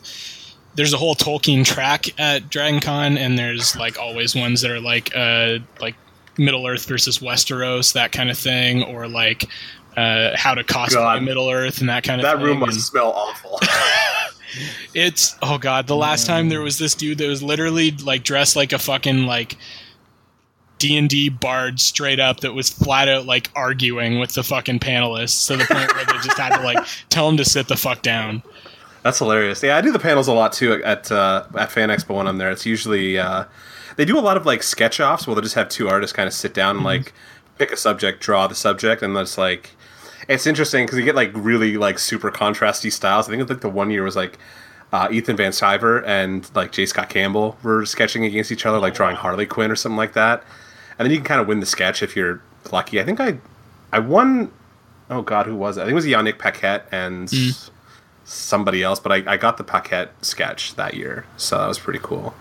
[SPEAKER 2] there's a whole Tolkien track at Dragon Con, and there's like always ones that are like uh like Middle Earth versus Westeros, that kind of thing, or like uh, how to cosplay
[SPEAKER 1] God.
[SPEAKER 2] Middle Earth and that kind of thing.
[SPEAKER 1] That
[SPEAKER 2] thing.
[SPEAKER 1] room must
[SPEAKER 2] And
[SPEAKER 1] smell awful.
[SPEAKER 2] it's oh god, the last time there was this dude that was literally like dressed like a fucking like D and D bard straight up that was flat out like arguing with the fucking panelists to the point where they just had to like tell him to sit the fuck down.
[SPEAKER 1] That's hilarious. Yeah, I do the panels a lot too at uh, at Fan Expo when I'm there. It's usually uh, they do a lot of like sketch offs where they just have two artists kind of sit down and like pick a subject, draw the subject, and that's like it's interesting because you get like really like super contrasty styles. I think like the one year was like uh, Ethan Van Sciver and like J. Scott Campbell were sketching against each other, like drawing Harley Quinn or something like that. And then you can kind of win the sketch if you're lucky. I think I I won. Oh God, who was it? I think it was Yannick Paquette and somebody else, but I, I got the Paquette sketch that year, so that was pretty cool.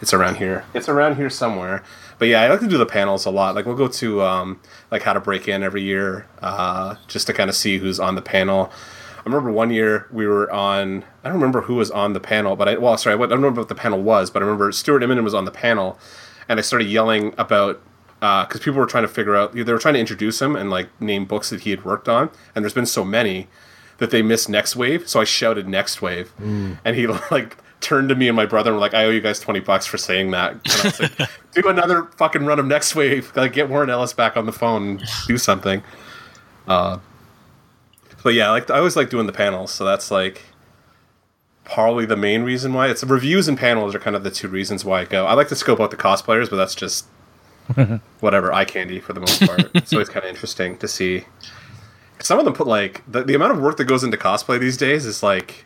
[SPEAKER 1] It's around here. It's around here somewhere. But yeah, I like to do the panels a lot. Like we'll go to um, like how to break in every year, uh, just to kind of see who's on the panel. I remember one year we were on. I don't remember who was on the panel, but I well, sorry, I don't remember what the panel was, but I remember Stuart Immonen was on the panel, and I started yelling about because people were trying to figure out they were trying to introduce him and like name books that he had worked on, and there's been so many that they missed Next Wave, so I shouted Next Wave, and he like turned to me and my brother and were like, "I owe you guys twenty bucks for saying that." And I was like, "Do another fucking run of Next Wave, like get Warren Ellis back on the phone, and do something." Uh, but yeah, like I always like doing the panels, so that's like probably the main reason why it's reviews and panels are kind of the two reasons why I go. I like to scope out the cosplayers, but that's just whatever eye candy for the most part. it's always kind of interesting to see. Some of them put like the, the amount of work that goes into cosplay these days is like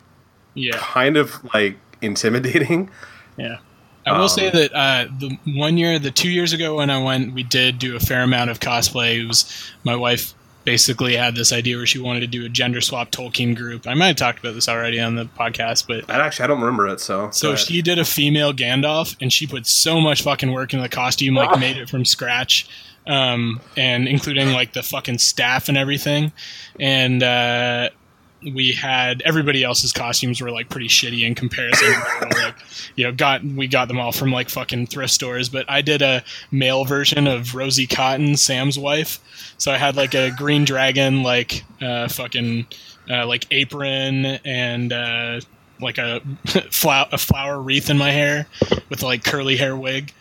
[SPEAKER 2] Yeah,
[SPEAKER 1] kind of like intimidating.
[SPEAKER 2] yeah. I will say that uh, the one year, the two years ago when I went, we did do a fair amount of cosplay. It was my wife basically had this idea where she wanted to do a gender swap Tolkien group. I might have talked about this already on the podcast, but
[SPEAKER 1] I actually I don't remember it, so
[SPEAKER 2] So she did a female Gandalf, and she put so much fucking work into the costume, like made it from scratch, um, and including like the fucking staff and everything. And uh, we had everybody else's costumes were like pretty shitty in comparison. like, you know, got we got them all from like fucking thrift stores. But I did a male version of Rosie Cotton, Sam's wife. So I had like a green dragon, like uh, fucking uh, like apron and. Uh, like a flower, a flower wreath in my hair with like curly hair wig.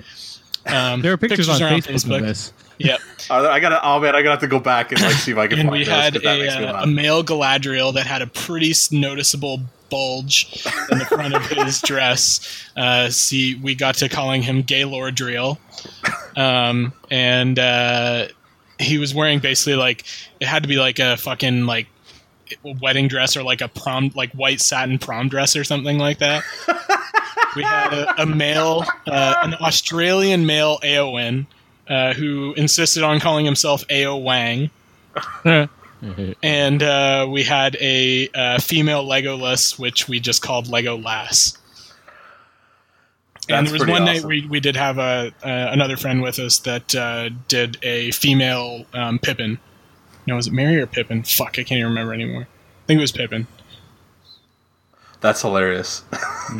[SPEAKER 2] Um,
[SPEAKER 3] There are pictures, on
[SPEAKER 2] are
[SPEAKER 3] Facebook, of this.
[SPEAKER 2] Yep.
[SPEAKER 1] I gotta oh man, I gotta have to go back and like see if I can
[SPEAKER 2] and
[SPEAKER 1] find
[SPEAKER 2] we
[SPEAKER 1] those,
[SPEAKER 2] had
[SPEAKER 1] 'cause that makes
[SPEAKER 2] a, uh, a male Galadriel that had a pretty noticeable bulge in the front of his dress. Uh, see, we got to calling him Gaylordriel, um, and uh, he was wearing basically like it had to be like a fucking like wedding dress or like a prom like white satin prom dress or something like that. we had a, a male, uh, an Australian male Arwen, uh, who insisted on calling himself Ao Wang and uh, we had a uh, female Legolas, which we just called Lego Lass. and
[SPEAKER 1] That's
[SPEAKER 2] there was
[SPEAKER 1] pretty
[SPEAKER 2] one night we, we did have a uh, another friend with us that uh, did a female um, Pippin. No, was it Merry or Pippin? Fuck, I can't even remember anymore. I think it was Pippin.
[SPEAKER 1] That's hilarious.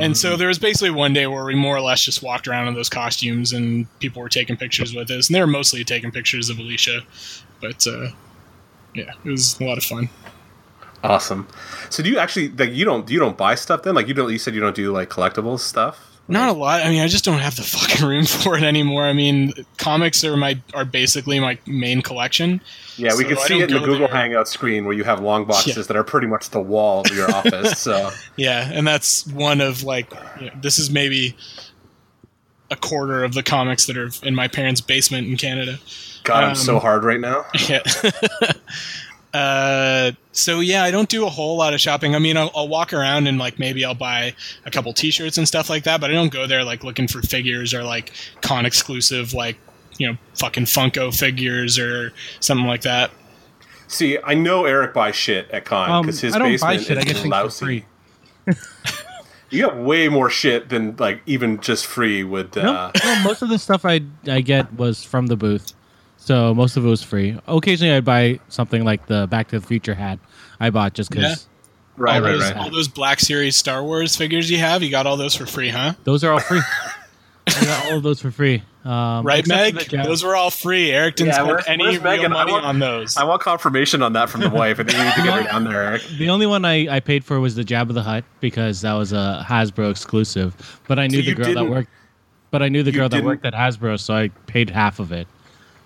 [SPEAKER 2] And so there was basically one day where we more or less just walked around in those costumes and people were taking pictures with us. And they were mostly taking pictures of Alicia. But uh, yeah, it was a lot of fun.
[SPEAKER 1] awesome. So do you actually like you don't you don't buy stuff then? Like you don't you said you don't do like collectibles stuff?
[SPEAKER 2] Not a lot. I mean, I just don't have the fucking room for it anymore. I mean, comics are my are basically my main collection.
[SPEAKER 1] Yeah, we
[SPEAKER 2] So
[SPEAKER 1] can see it in the Google
[SPEAKER 2] there.
[SPEAKER 1] Hangout screen where you have long boxes
[SPEAKER 2] Yeah.
[SPEAKER 1] that are pretty much the wall of your office. So
[SPEAKER 2] Yeah, and that's one of like you know, this is maybe a quarter of the comics that are in my parents' basement in Canada.
[SPEAKER 1] God, I'm
[SPEAKER 2] Um,
[SPEAKER 1] so hard right now.
[SPEAKER 2] Yeah. Uh, so yeah, I don't do a whole lot of shopping. I mean, I'll, I'll walk around and like maybe I'll buy a couple T-shirts and stuff like that, but I don't go there like looking for figures or like con exclusive like you know fucking Funko figures or something like that.
[SPEAKER 1] See, I know Eric buys shit at con
[SPEAKER 3] Um,
[SPEAKER 1] because his
[SPEAKER 3] I don't buy
[SPEAKER 1] basement
[SPEAKER 3] shit. I
[SPEAKER 1] is
[SPEAKER 3] get things for
[SPEAKER 1] lousy.
[SPEAKER 3] free.
[SPEAKER 1] You got way more shit than like even just free would. Uh,
[SPEAKER 3] Nope. no, most of the stuff I I get was from the booth, so most of it was free. Occasionally, I'd buy something like the Back to the Future hat I bought just because
[SPEAKER 1] Right,
[SPEAKER 2] all
[SPEAKER 1] right,
[SPEAKER 2] those,
[SPEAKER 1] right.
[SPEAKER 2] All those Black Series Star Wars figures you have, you got all those for free, huh?
[SPEAKER 3] Those are all free. I got all of those for free. Um,
[SPEAKER 2] Right, Meg? Those were all free. Eric didn't
[SPEAKER 1] Yeah,
[SPEAKER 2] spend
[SPEAKER 1] where's-
[SPEAKER 2] any real
[SPEAKER 1] Megan? I
[SPEAKER 2] money
[SPEAKER 1] want-
[SPEAKER 2] on those.
[SPEAKER 1] I want confirmation on that from the wife. I think you need to get her down there, Eric.
[SPEAKER 3] The only one I, I paid for was the Jabba the Hutt because that was a Hasbro exclusive. But I knew
[SPEAKER 1] So
[SPEAKER 3] the girl that worked. But I knew the girl that worked at Hasbro, so I paid half of it.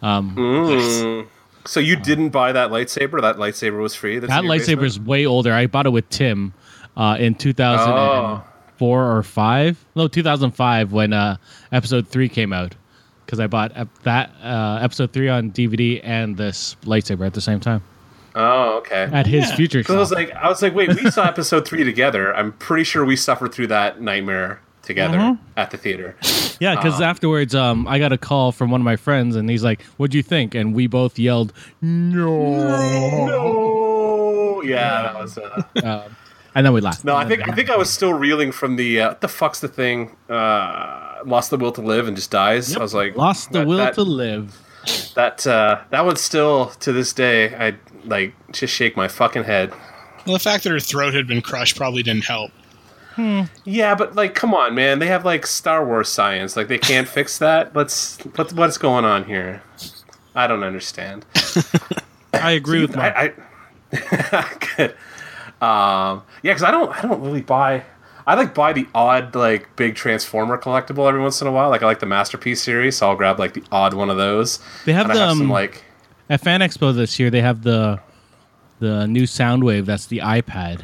[SPEAKER 3] Um,
[SPEAKER 1] Mm. So you didn't buy that lightsaber? That lightsaber was free. That's
[SPEAKER 3] that lightsaber
[SPEAKER 1] basement?
[SPEAKER 3] is way older. I bought it with Tim uh, in 2004 or five. No, 2005 when uh, Episode three came out. Because I bought ep- that uh, Episode three on DVD and this lightsaber at the same time
[SPEAKER 1] Oh, okay.
[SPEAKER 3] at his
[SPEAKER 2] Yeah.
[SPEAKER 3] future
[SPEAKER 1] Because I was like, I was like, wait, we saw episode three together. I'm pretty sure we suffered through that nightmare together
[SPEAKER 3] Mm-hmm.
[SPEAKER 1] at the theater.
[SPEAKER 3] Yeah, because afterwards, um, I got a call from one of my friends, and he's like, "What'd you think?" And we both yelled, "No!"
[SPEAKER 1] No, yeah, that was. Uh,
[SPEAKER 3] Um, and then we laughed.
[SPEAKER 1] no, I think I think I was still reeling from the uh, what the fuck's the thing? Uh, lost the will to live and just dies. I was like,
[SPEAKER 3] lost the will
[SPEAKER 1] that,
[SPEAKER 3] to live.
[SPEAKER 1] That uh, that one still to this day, I like just shake my fucking head.
[SPEAKER 2] well, the fact that her throat had been crushed probably didn't help.
[SPEAKER 1] Yeah, but like, come on, man. They have like Star Wars science. Like, they can't fix that. Let's what what's going on here? I don't understand.
[SPEAKER 3] I agree with Mark.
[SPEAKER 1] I, I good. Um, yeah, because I don't I don't really buy. I like buy the odd like big Transformer collectible every once in a while. Like I like the Masterpiece series, so I'll grab like the odd one of those.
[SPEAKER 3] They have
[SPEAKER 1] I some
[SPEAKER 3] um,
[SPEAKER 1] like
[SPEAKER 3] At Fan Expo this year, they have the the new Soundwave. That's the iPad,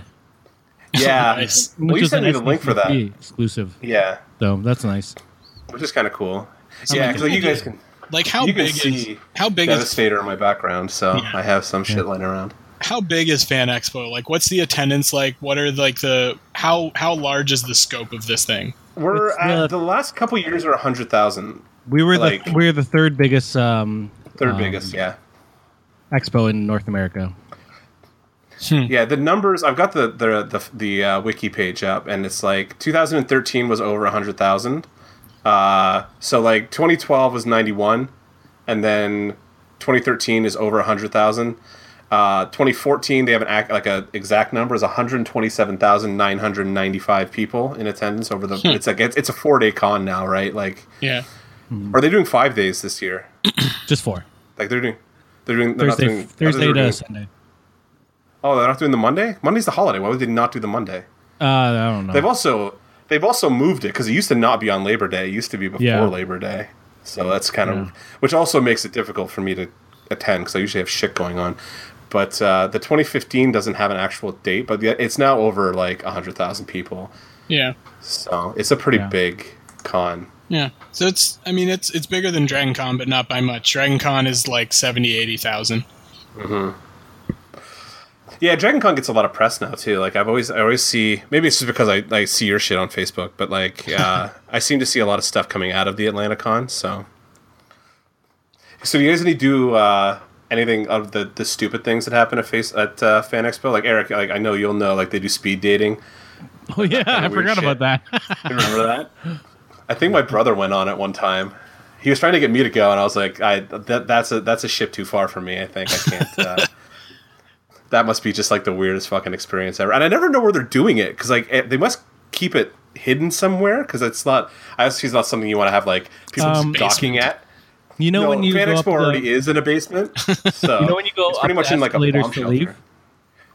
[SPEAKER 1] yeah.
[SPEAKER 2] Nice.
[SPEAKER 1] Well,
[SPEAKER 3] which
[SPEAKER 1] you
[SPEAKER 3] is
[SPEAKER 1] sent the link for that.
[SPEAKER 3] Exclusive.
[SPEAKER 1] Yeah,
[SPEAKER 3] So that's nice.
[SPEAKER 1] which is kind of cool. Yeah, because like, you guys can
[SPEAKER 2] Like how
[SPEAKER 1] you can
[SPEAKER 2] big is
[SPEAKER 1] see
[SPEAKER 2] how big is
[SPEAKER 1] Devastator in my background, so
[SPEAKER 2] Yeah.
[SPEAKER 1] I have some shit lying around.
[SPEAKER 2] how big is Fan Expo? Like, what's the attendance like? What are like the how how large is the scope of this thing?
[SPEAKER 1] We're
[SPEAKER 3] It's
[SPEAKER 1] at
[SPEAKER 3] the-
[SPEAKER 1] the last couple years are hundred thousand.
[SPEAKER 3] We were
[SPEAKER 1] Like-
[SPEAKER 3] the we were the third biggest um,
[SPEAKER 1] Third
[SPEAKER 3] um,
[SPEAKER 1] biggest, yeah.
[SPEAKER 3] expo in North America.
[SPEAKER 1] Yeah, the numbers. I've got the the the, the uh, wiki page up, and it's like 2013 was over 100,000. Uh, so like 2012 was 91, and then 2013 is over 100,000. Uh, 2014 they have an act, like a exact number is 127,995 people in attendance over the. It's like it's, it's a four day con now, right? Like,
[SPEAKER 2] Yeah,
[SPEAKER 1] are they doing five days this year?
[SPEAKER 3] Just four.
[SPEAKER 1] Like they're doing. They're doing. They're
[SPEAKER 3] Thursday,
[SPEAKER 1] not doing. I thought they
[SPEAKER 3] Thursday to
[SPEAKER 1] doing-
[SPEAKER 3] Sunday.
[SPEAKER 1] Oh, they're not doing the Monday. Monday's the holiday. Why would they not do the Monday?
[SPEAKER 3] Uh, I don't know.
[SPEAKER 1] They've also they've also moved it because it used to not be on Labor Day. It used to be before
[SPEAKER 3] Yeah.
[SPEAKER 1] Labor Day. So that's kind of which also makes it difficult for me to attend because I usually have shit going on. But uh, the 2015 doesn't have an actual date, but it's now over like hundred thousand people.
[SPEAKER 2] yeah,
[SPEAKER 1] So it's a pretty
[SPEAKER 3] Yeah.
[SPEAKER 1] big con.
[SPEAKER 2] yeah. So it's I mean it's it's bigger than Dragon Con, but not by much. Dragon Con is like 70, 80,000.
[SPEAKER 1] Yeah, Dragon Con gets a lot of press now too. Like I've always, I always see. Maybe it's just because I, I see your shit on Facebook, but like, uh, I seem to see a lot of stuff coming out of the Atlanta Con. So, so do you guys any do uh, anything of the, the stupid things that happen at face at uh, Fan Expo? Like Eric, like I know you'll know. Like they do speed dating.
[SPEAKER 3] oh yeah, I forgot
[SPEAKER 1] shit.
[SPEAKER 3] about that.
[SPEAKER 1] You remember that? I think my brother went on it one time. He was trying to get me to go, and I was like, "I that, that's a that's a ship too far for me. I think I can't." Uh, that must be just like the weirdest fucking experience ever. And I never know where they're doing it because like it, they must keep it hidden somewhere because it's not. I it's not something you want to have like people
[SPEAKER 3] Um,
[SPEAKER 1] docking at.
[SPEAKER 3] you know
[SPEAKER 1] no,
[SPEAKER 3] when you
[SPEAKER 1] Fan
[SPEAKER 3] go
[SPEAKER 1] Expo
[SPEAKER 3] up the,
[SPEAKER 1] already is in a basement, so
[SPEAKER 3] You know when you go
[SPEAKER 1] it's pretty much in like a bomb shelter.
[SPEAKER 3] leave?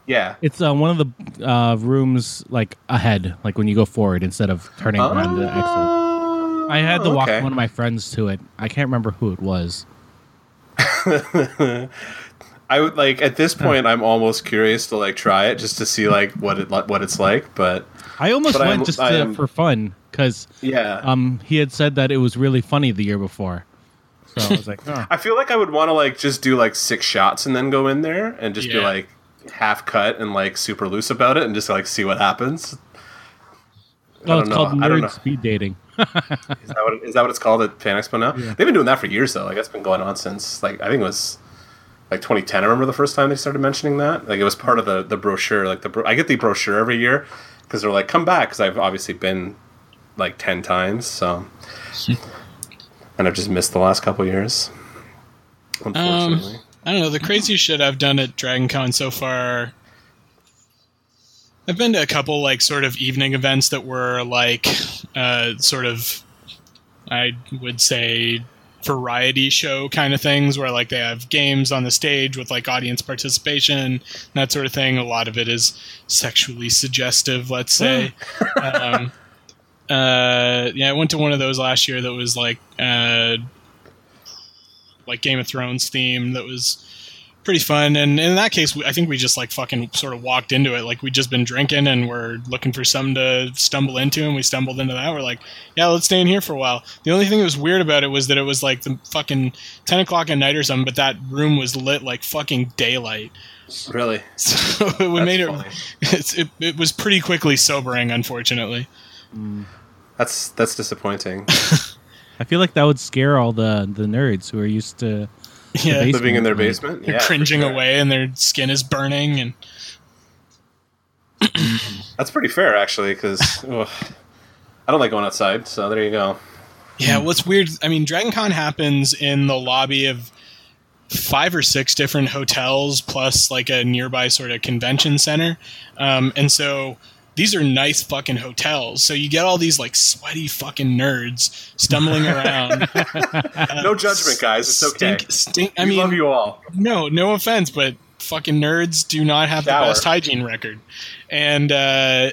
[SPEAKER 1] Yeah.
[SPEAKER 3] It's uh, one of the uh, rooms like ahead, like when you go forward instead of turning around the exit.
[SPEAKER 1] Oh,
[SPEAKER 3] I had to walk
[SPEAKER 1] okay.
[SPEAKER 3] one of my friends to it. I can't remember who it was.
[SPEAKER 1] I would like at this point. I'm almost curious to like try it just to see like what it what it's like. But
[SPEAKER 3] I almost
[SPEAKER 1] But
[SPEAKER 3] went
[SPEAKER 1] am-
[SPEAKER 3] just to,
[SPEAKER 1] am-
[SPEAKER 3] for fun because
[SPEAKER 1] yeah,
[SPEAKER 3] um, he had said that it was really funny the year before. So I was like, oh.
[SPEAKER 1] I feel like I would want to like just do like six shots and then go in there and just be like half cut and like super loose about it and just like see what happens.
[SPEAKER 3] oh, it's
[SPEAKER 1] know.
[SPEAKER 3] called
[SPEAKER 1] I don't know.
[SPEAKER 3] nerd speed dating.
[SPEAKER 1] Is that what is that what it's called at Fan Expo now?
[SPEAKER 3] Yeah.
[SPEAKER 1] They've been doing that for years though. Like that's been going on since like I think it was like 2010. I remember the first time they started mentioning that. Like it was part of the the brochure. Like the bro- I get the brochure every year because they're like come back because I've obviously been like ten times so and I've just missed the last couple years. Unfortunately.
[SPEAKER 2] I don't know. The craziest shit I've done at Dragon Con so far. I've been to a couple like sort of evening events that were like uh, sort of I would say variety show kind of things where like they have games on the stage with like audience participation that sort of thing. A lot of it is sexually suggestive let's say. Um, uh, yeah i went to one of those last year that was like uh, like game of thrones theme that was pretty fun. And in that case i think we just like fucking sort of walked into it. Like we'd just been drinking and we're looking for something to stumble into and we stumbled into that. We're like yeah let's stay in here for a while. The only thing that was weird about it was that it was like the fucking 10 o'clock at night or something but that room was lit like fucking daylight.
[SPEAKER 1] Really?
[SPEAKER 2] so it
[SPEAKER 1] That's
[SPEAKER 2] made it,
[SPEAKER 1] funny.
[SPEAKER 2] it it was pretty quickly sobering unfortunately. Hmm.
[SPEAKER 1] That's that's disappointing.
[SPEAKER 3] I feel like that would scare all the the nerds who are used to
[SPEAKER 2] yeah
[SPEAKER 3] base-
[SPEAKER 1] Living in their
[SPEAKER 3] Basement.
[SPEAKER 1] basement.
[SPEAKER 2] they're
[SPEAKER 1] Yeah,
[SPEAKER 2] cringing
[SPEAKER 1] sure.
[SPEAKER 2] away and their skin is burning and
[SPEAKER 1] That's pretty fair, actually, because I don't like going outside. So there you go.
[SPEAKER 2] Yeah, what's weird? I mean, Dragon Con happens in the lobby of five or six different hotels, plus like a nearby sort of convention center, um, and so these are nice fucking hotels. So you get all these like sweaty fucking nerds stumbling around. Uh,
[SPEAKER 1] No judgment, guys. It's okay.
[SPEAKER 2] Stink, stink. I
[SPEAKER 1] we
[SPEAKER 2] mean,
[SPEAKER 1] love you all.
[SPEAKER 2] no, no offense, but fucking nerds do not have
[SPEAKER 1] Shower.
[SPEAKER 2] the best hygiene record, and uh,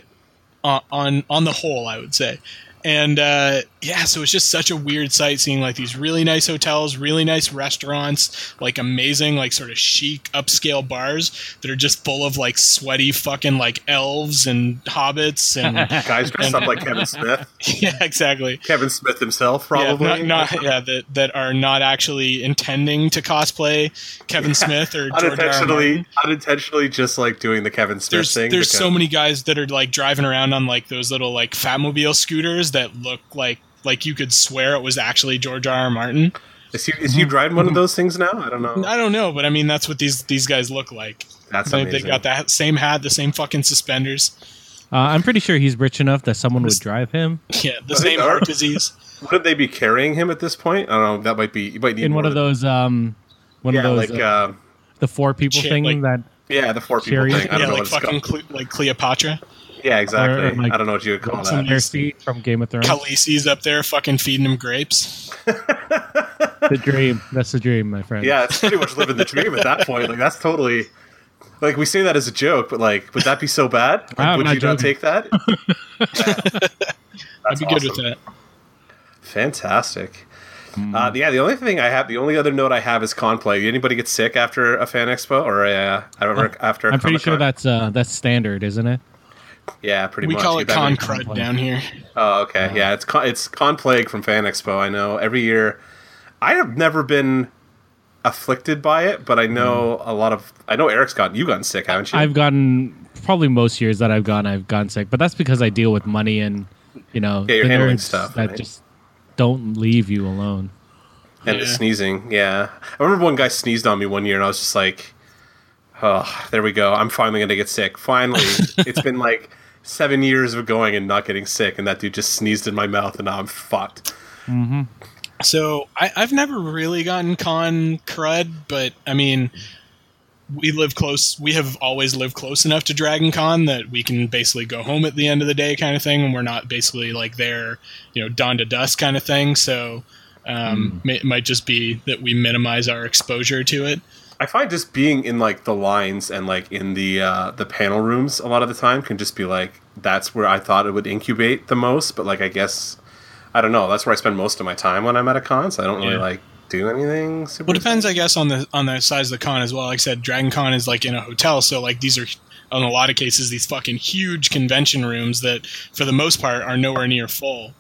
[SPEAKER 2] on- on on the whole, I would say. And uh, yeah, so it's just such a weird sight seeing like these really nice hotels, really nice restaurants, like amazing, like sort of chic upscale bars that are just full of like sweaty fucking like elves and hobbits and
[SPEAKER 1] Guys dressed up like Kevin Smith.
[SPEAKER 2] yeah, exactly.
[SPEAKER 1] Kevin Smith himself, probably.
[SPEAKER 2] Yeah, not, not yeah that that are not actually intending to cosplay Kevin Smith or George R. R.
[SPEAKER 1] unintentionally, unintentionally, just like doing the Kevin Smith
[SPEAKER 2] There's
[SPEAKER 1] thing.
[SPEAKER 2] there's
[SPEAKER 1] because-
[SPEAKER 2] so many guys that are like driving around on like those little like Fatmobile scooters that look like like you could swear it was actually George R. R. Martin.
[SPEAKER 1] Is he, is he driving one of those things now? I don't know.
[SPEAKER 2] I don't know, but I mean that's what these these guys look like.
[SPEAKER 1] That's
[SPEAKER 2] They,
[SPEAKER 1] amazing.
[SPEAKER 2] they got that same hat, the same fucking suspenders.
[SPEAKER 3] Uh, I'm pretty sure he's rich enough that someone would drive him
[SPEAKER 2] Yeah, the same heart disease.
[SPEAKER 1] Wouldn't they be carrying him at this point? I don't know. That might be. You might need
[SPEAKER 3] in one of those um one
[SPEAKER 1] Yeah,
[SPEAKER 3] of those
[SPEAKER 1] like
[SPEAKER 3] uh,
[SPEAKER 1] uh,
[SPEAKER 3] the four people
[SPEAKER 2] Shit,
[SPEAKER 3] thing
[SPEAKER 2] like-
[SPEAKER 3] that
[SPEAKER 1] yeah, the four people
[SPEAKER 3] Chariot?
[SPEAKER 1] thing. I don't
[SPEAKER 2] Yeah,
[SPEAKER 1] know
[SPEAKER 2] like
[SPEAKER 1] what
[SPEAKER 2] fucking. Cle- like Cleopatra.
[SPEAKER 1] Yeah, exactly.
[SPEAKER 3] or, like,
[SPEAKER 1] I don't know what you would call
[SPEAKER 3] on
[SPEAKER 1] that.
[SPEAKER 3] their seat from Game of Thrones.
[SPEAKER 2] Khaleesi's up there fucking feeding him grapes.
[SPEAKER 3] the dream. That's the dream, my friend.
[SPEAKER 1] Yeah, it's pretty much living the dream at that point. Like that's totally. Like we say that as a joke, but like, would that be so bad? Like,
[SPEAKER 3] I'm
[SPEAKER 1] would
[SPEAKER 3] not
[SPEAKER 1] you not take that?
[SPEAKER 2] I'd be good with that.
[SPEAKER 1] Fantastic.
[SPEAKER 3] Hmm.
[SPEAKER 1] Uh, yeah, the only thing I have, the only other note I have is Con Plague. Anybody get sick after a fan expo or a, uh, I don't know, after a
[SPEAKER 3] I'm pretty
[SPEAKER 1] Comic-Con?
[SPEAKER 3] sure that's uh that's standard, isn't it?
[SPEAKER 1] Yeah, pretty
[SPEAKER 2] We
[SPEAKER 1] much.
[SPEAKER 2] call
[SPEAKER 1] You
[SPEAKER 2] it
[SPEAKER 1] bet
[SPEAKER 2] con
[SPEAKER 1] me.
[SPEAKER 2] crud down here.
[SPEAKER 1] Oh, okay. Oh. Yeah, it's con- it's Con Plague from Fan Expo. I know every year. I have never been afflicted by it, but I hmm. know a lot of. I know Eric's gotten you gotten sick, haven't you?
[SPEAKER 3] I've gotten probably most years that I've gone, I've gotten sick, but that's because I deal with money and you know
[SPEAKER 1] Yeah, you're handling stuff,
[SPEAKER 3] that
[SPEAKER 1] right?
[SPEAKER 3] just don't leave you alone.
[SPEAKER 1] and the
[SPEAKER 2] Yeah.
[SPEAKER 1] sneezing. Yeah, I remember one guy sneezed on me one year, and I was just like, "Oh, there we go. I'm finally gonna get sick. Finally, it's been like seven years of going and not getting sick, and that dude just sneezed in my mouth, and now I'm fucked."
[SPEAKER 2] So I, I've never really gotten con crud, but I mean, we live close. We have always lived close enough to Dragon Con that we can basically go home at the end of the day, kind of thing, and we're not basically like there, you know, dawn to dusk kind of thing. So um, may- it might just be that we minimize our exposure to it.
[SPEAKER 1] I find just being in like the lines and like in the uh, the panel rooms a lot of the time can just be like that's where I thought it would incubate the most, but like I guess I don't know. That's where I spend most of my time when I'm at a con, so I don't really
[SPEAKER 2] Yeah.
[SPEAKER 1] like do anything. Super
[SPEAKER 2] Well, it depends, I guess, on the on the size of the con as well. Like I said, Dragon Con is like in a hotel, so like these are in a lot of cases these fucking huge convention rooms that, for the most part, are nowhere near full.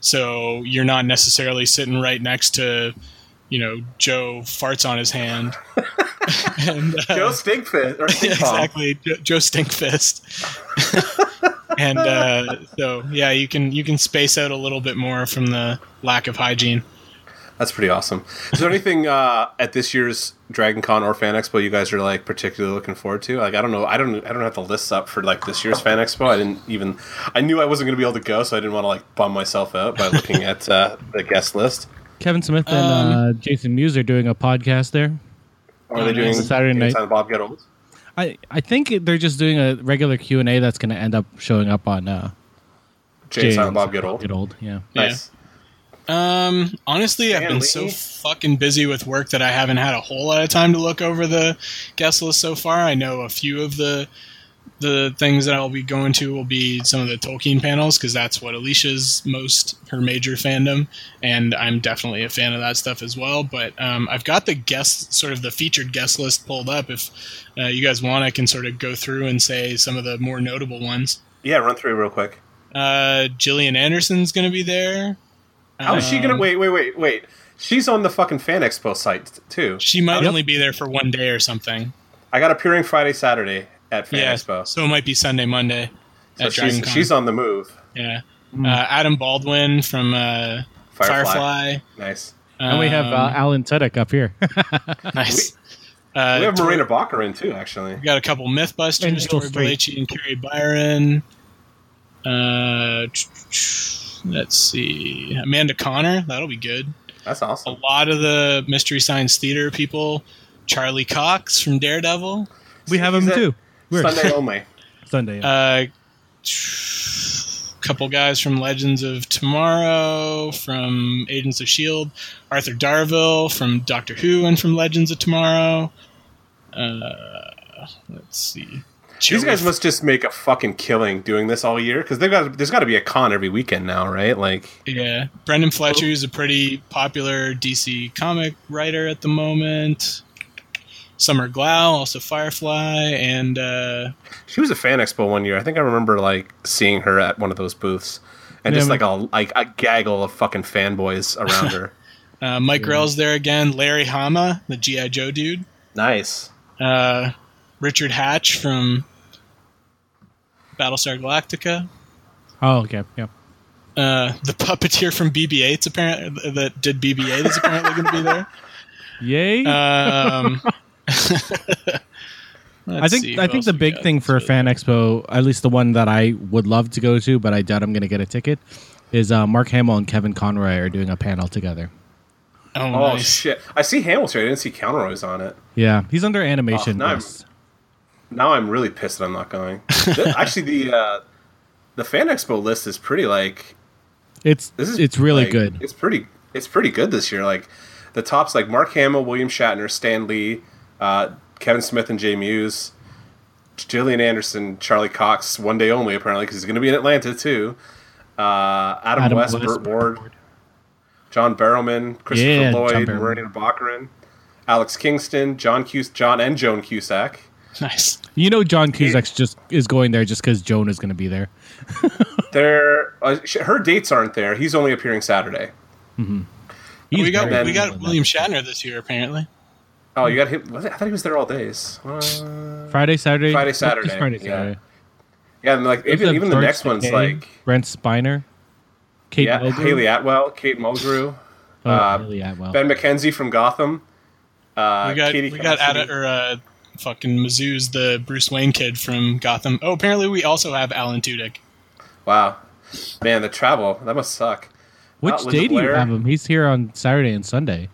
[SPEAKER 2] So you're not necessarily sitting right next to, you know, Joe farts on his hand. and, uh,
[SPEAKER 1] Joe Stinkfist or
[SPEAKER 2] exactly, Joe, Joe Stinkfist. and uh, so yeah, you can you can space out a little bit more from the lack of hygiene.
[SPEAKER 1] That's pretty awesome. Is there anything uh, at this year's Dragon Con or Fan Expo you guys are like particularly looking forward to? Like I don't know, I don't I don't have the lists up for like this year's Fan Expo. I didn't even I knew I wasn't going to be able to go, so I didn't want to like bum myself out by looking at uh, the guest list.
[SPEAKER 3] Kevin Smith and
[SPEAKER 2] Um,
[SPEAKER 3] uh, Jason Mewes are doing a podcast there.
[SPEAKER 1] Or are they
[SPEAKER 2] Oh,
[SPEAKER 1] doing.
[SPEAKER 3] Saturday night.
[SPEAKER 1] Anytime Bob Get Old?
[SPEAKER 3] I I think they're just doing a regular Q and A that's going to end up showing up on uh,
[SPEAKER 1] Jay and
[SPEAKER 3] Jay
[SPEAKER 1] Bob get old.
[SPEAKER 3] Get old. Yeah.
[SPEAKER 2] Yeah.
[SPEAKER 1] Nice.
[SPEAKER 2] Um, honestly, I've been
[SPEAKER 1] Lee?
[SPEAKER 2] so fucking busy with work that I haven't had a whole lot of time to look over the guest list so far. I know a few of the the things that I'll be going to will be some of the Tolkien panels because that's what Alicia's most her major fandom, and I'm definitely a fan of that stuff as well. But um, I've got the guest sort of the featured guest list pulled up. If uh, you guys want, I can sort of go through and say some of the more notable ones.
[SPEAKER 1] Yeah, run through real quick.
[SPEAKER 2] Uh, Gillian Anderson's going to be there.
[SPEAKER 1] How is she gonna
[SPEAKER 2] Um,
[SPEAKER 1] wait? Wait, wait, wait. She's on the fucking Fan Expo site too.
[SPEAKER 2] She might
[SPEAKER 3] Yep.
[SPEAKER 2] only be there for one day or something.
[SPEAKER 1] I got appearing Friday, Saturday at Fan
[SPEAKER 2] yeah,
[SPEAKER 1] Expo.
[SPEAKER 2] so it might be Sunday, Monday
[SPEAKER 1] So she's, she's on the move.
[SPEAKER 2] yeah.
[SPEAKER 3] Mm.
[SPEAKER 2] Uh, Adam Baldwin from uh,
[SPEAKER 1] Firefly.
[SPEAKER 2] Firefly.
[SPEAKER 1] Nice.
[SPEAKER 3] And we have uh,
[SPEAKER 2] Um,
[SPEAKER 3] Alan Tudyk up here.
[SPEAKER 2] nice. uh,
[SPEAKER 1] we have
[SPEAKER 2] Tor-
[SPEAKER 1] Morena Baccarin too, actually.
[SPEAKER 2] we got a couple MythBusters,
[SPEAKER 3] Jill
[SPEAKER 2] Tori
[SPEAKER 3] Strait.
[SPEAKER 2] Belleci and Kari Byron. Uh, let's see, Amanda Conner. That'll be good.
[SPEAKER 1] That's awesome.
[SPEAKER 2] A lot of the Mystery Science Theater people. Charlie Cox from Daredevil.
[SPEAKER 3] we have him
[SPEAKER 1] at
[SPEAKER 3] too. We're
[SPEAKER 1] Sunday only.
[SPEAKER 3] Sunday. yeah.
[SPEAKER 2] Uh, couple guys from Legends of Tomorrow, from Agents of Shield, Arthur Darvill from Doctor Who and from Legends of Tomorrow. Uh, let's see.
[SPEAKER 1] These
[SPEAKER 2] Joey-
[SPEAKER 1] guys must just make a fucking killing doing this all year because they've got there's got to be a con every weekend now, right? Like,
[SPEAKER 2] yeah, Brenden Fletcher is a pretty popular DC comic writer at the moment. Summer Glau, also Firefly, and uh,
[SPEAKER 1] she was a Fan Expo one year. I think I remember like seeing her at one of those booths, and
[SPEAKER 3] Yeah,
[SPEAKER 1] just like a like a gaggle of fucking fanboys around her.
[SPEAKER 2] uh, Mike Grell's there again. Larry Hama, the GI Joe dude.
[SPEAKER 1] nice.
[SPEAKER 2] uh, Richard Hatch from Battlestar Galactica,
[SPEAKER 3] oh, okay. Yeah.
[SPEAKER 2] uh, the puppeteer from BB-8's apparently that did BB-8 is apparently going to be there.
[SPEAKER 3] Yay.
[SPEAKER 2] Um,
[SPEAKER 3] I think I think the big thing for Fan Expo, at least the one that I would love to go to, but I doubt I'm going to get a ticket, is uh, Mark Hamill and Kevin Conroy are doing a panel together.
[SPEAKER 2] oh,
[SPEAKER 1] Oh
[SPEAKER 2] nice.
[SPEAKER 1] shit! I see Hamilton. I didn't see Conroy's on it.
[SPEAKER 3] Yeah, he's under animation.
[SPEAKER 1] Oh, no, I'm- Now I'm really pissed that I'm not going. Actually, the uh, the Fan Expo list is pretty like
[SPEAKER 3] It's
[SPEAKER 1] this is
[SPEAKER 3] it's really
[SPEAKER 1] like,
[SPEAKER 3] good.
[SPEAKER 1] It's pretty it's pretty good this year. Like the tops like Mark Hamill, William Shatner, Stan Lee, uh, Kevin Smith, and Jay Mewes, Gillian Anderson, Charlie Cox, one day only apparently because he's going to be in Atlanta too. Uh, Adam,
[SPEAKER 3] Adam
[SPEAKER 1] West,
[SPEAKER 3] West,
[SPEAKER 1] Burt Ward, John Barrowman, Christopher
[SPEAKER 3] Yeah,
[SPEAKER 1] Lloyd,
[SPEAKER 3] Barrowman.
[SPEAKER 1] Morena Baccarin, Alex Kingston, John Cus- John and Joan Cusack.
[SPEAKER 2] Nice.
[SPEAKER 3] You know, John Cusack's just is going there just because Joan is going to be there.
[SPEAKER 1] There, uh, her dates aren't there. He's only appearing Saturday.
[SPEAKER 3] He's
[SPEAKER 2] we got we got. William Shatner this year apparently.
[SPEAKER 1] Oh, you got him. I thought he was there all days. Uh,
[SPEAKER 3] Friday, Saturday,
[SPEAKER 1] Friday,
[SPEAKER 3] Just
[SPEAKER 1] Saturday,
[SPEAKER 3] Friday,
[SPEAKER 1] yeah.
[SPEAKER 3] Saturday.
[SPEAKER 1] yeah, and like even,
[SPEAKER 3] There's
[SPEAKER 1] even the next one's
[SPEAKER 3] Takei,
[SPEAKER 1] like
[SPEAKER 3] Brent Spiner, Kate
[SPEAKER 1] yeah,
[SPEAKER 3] Mulgrew.
[SPEAKER 1] Hayley Atwell, Kate Mulgrew,
[SPEAKER 3] Oh,
[SPEAKER 1] uh,
[SPEAKER 3] Hayley Atwell.
[SPEAKER 1] Ben McKenzie from Gotham. Uh,
[SPEAKER 2] we got
[SPEAKER 1] Katie
[SPEAKER 2] we got
[SPEAKER 1] Cassidy.
[SPEAKER 2] Ada, or uh, fucking Mazouz the Bruce Wayne kid from Gotham. Oh, apparently we also have Alan Tudyk.
[SPEAKER 1] Wow, man, the travel that must suck.
[SPEAKER 3] Which
[SPEAKER 1] uh,
[SPEAKER 3] day do you have him? He's here on Saturday and Sunday.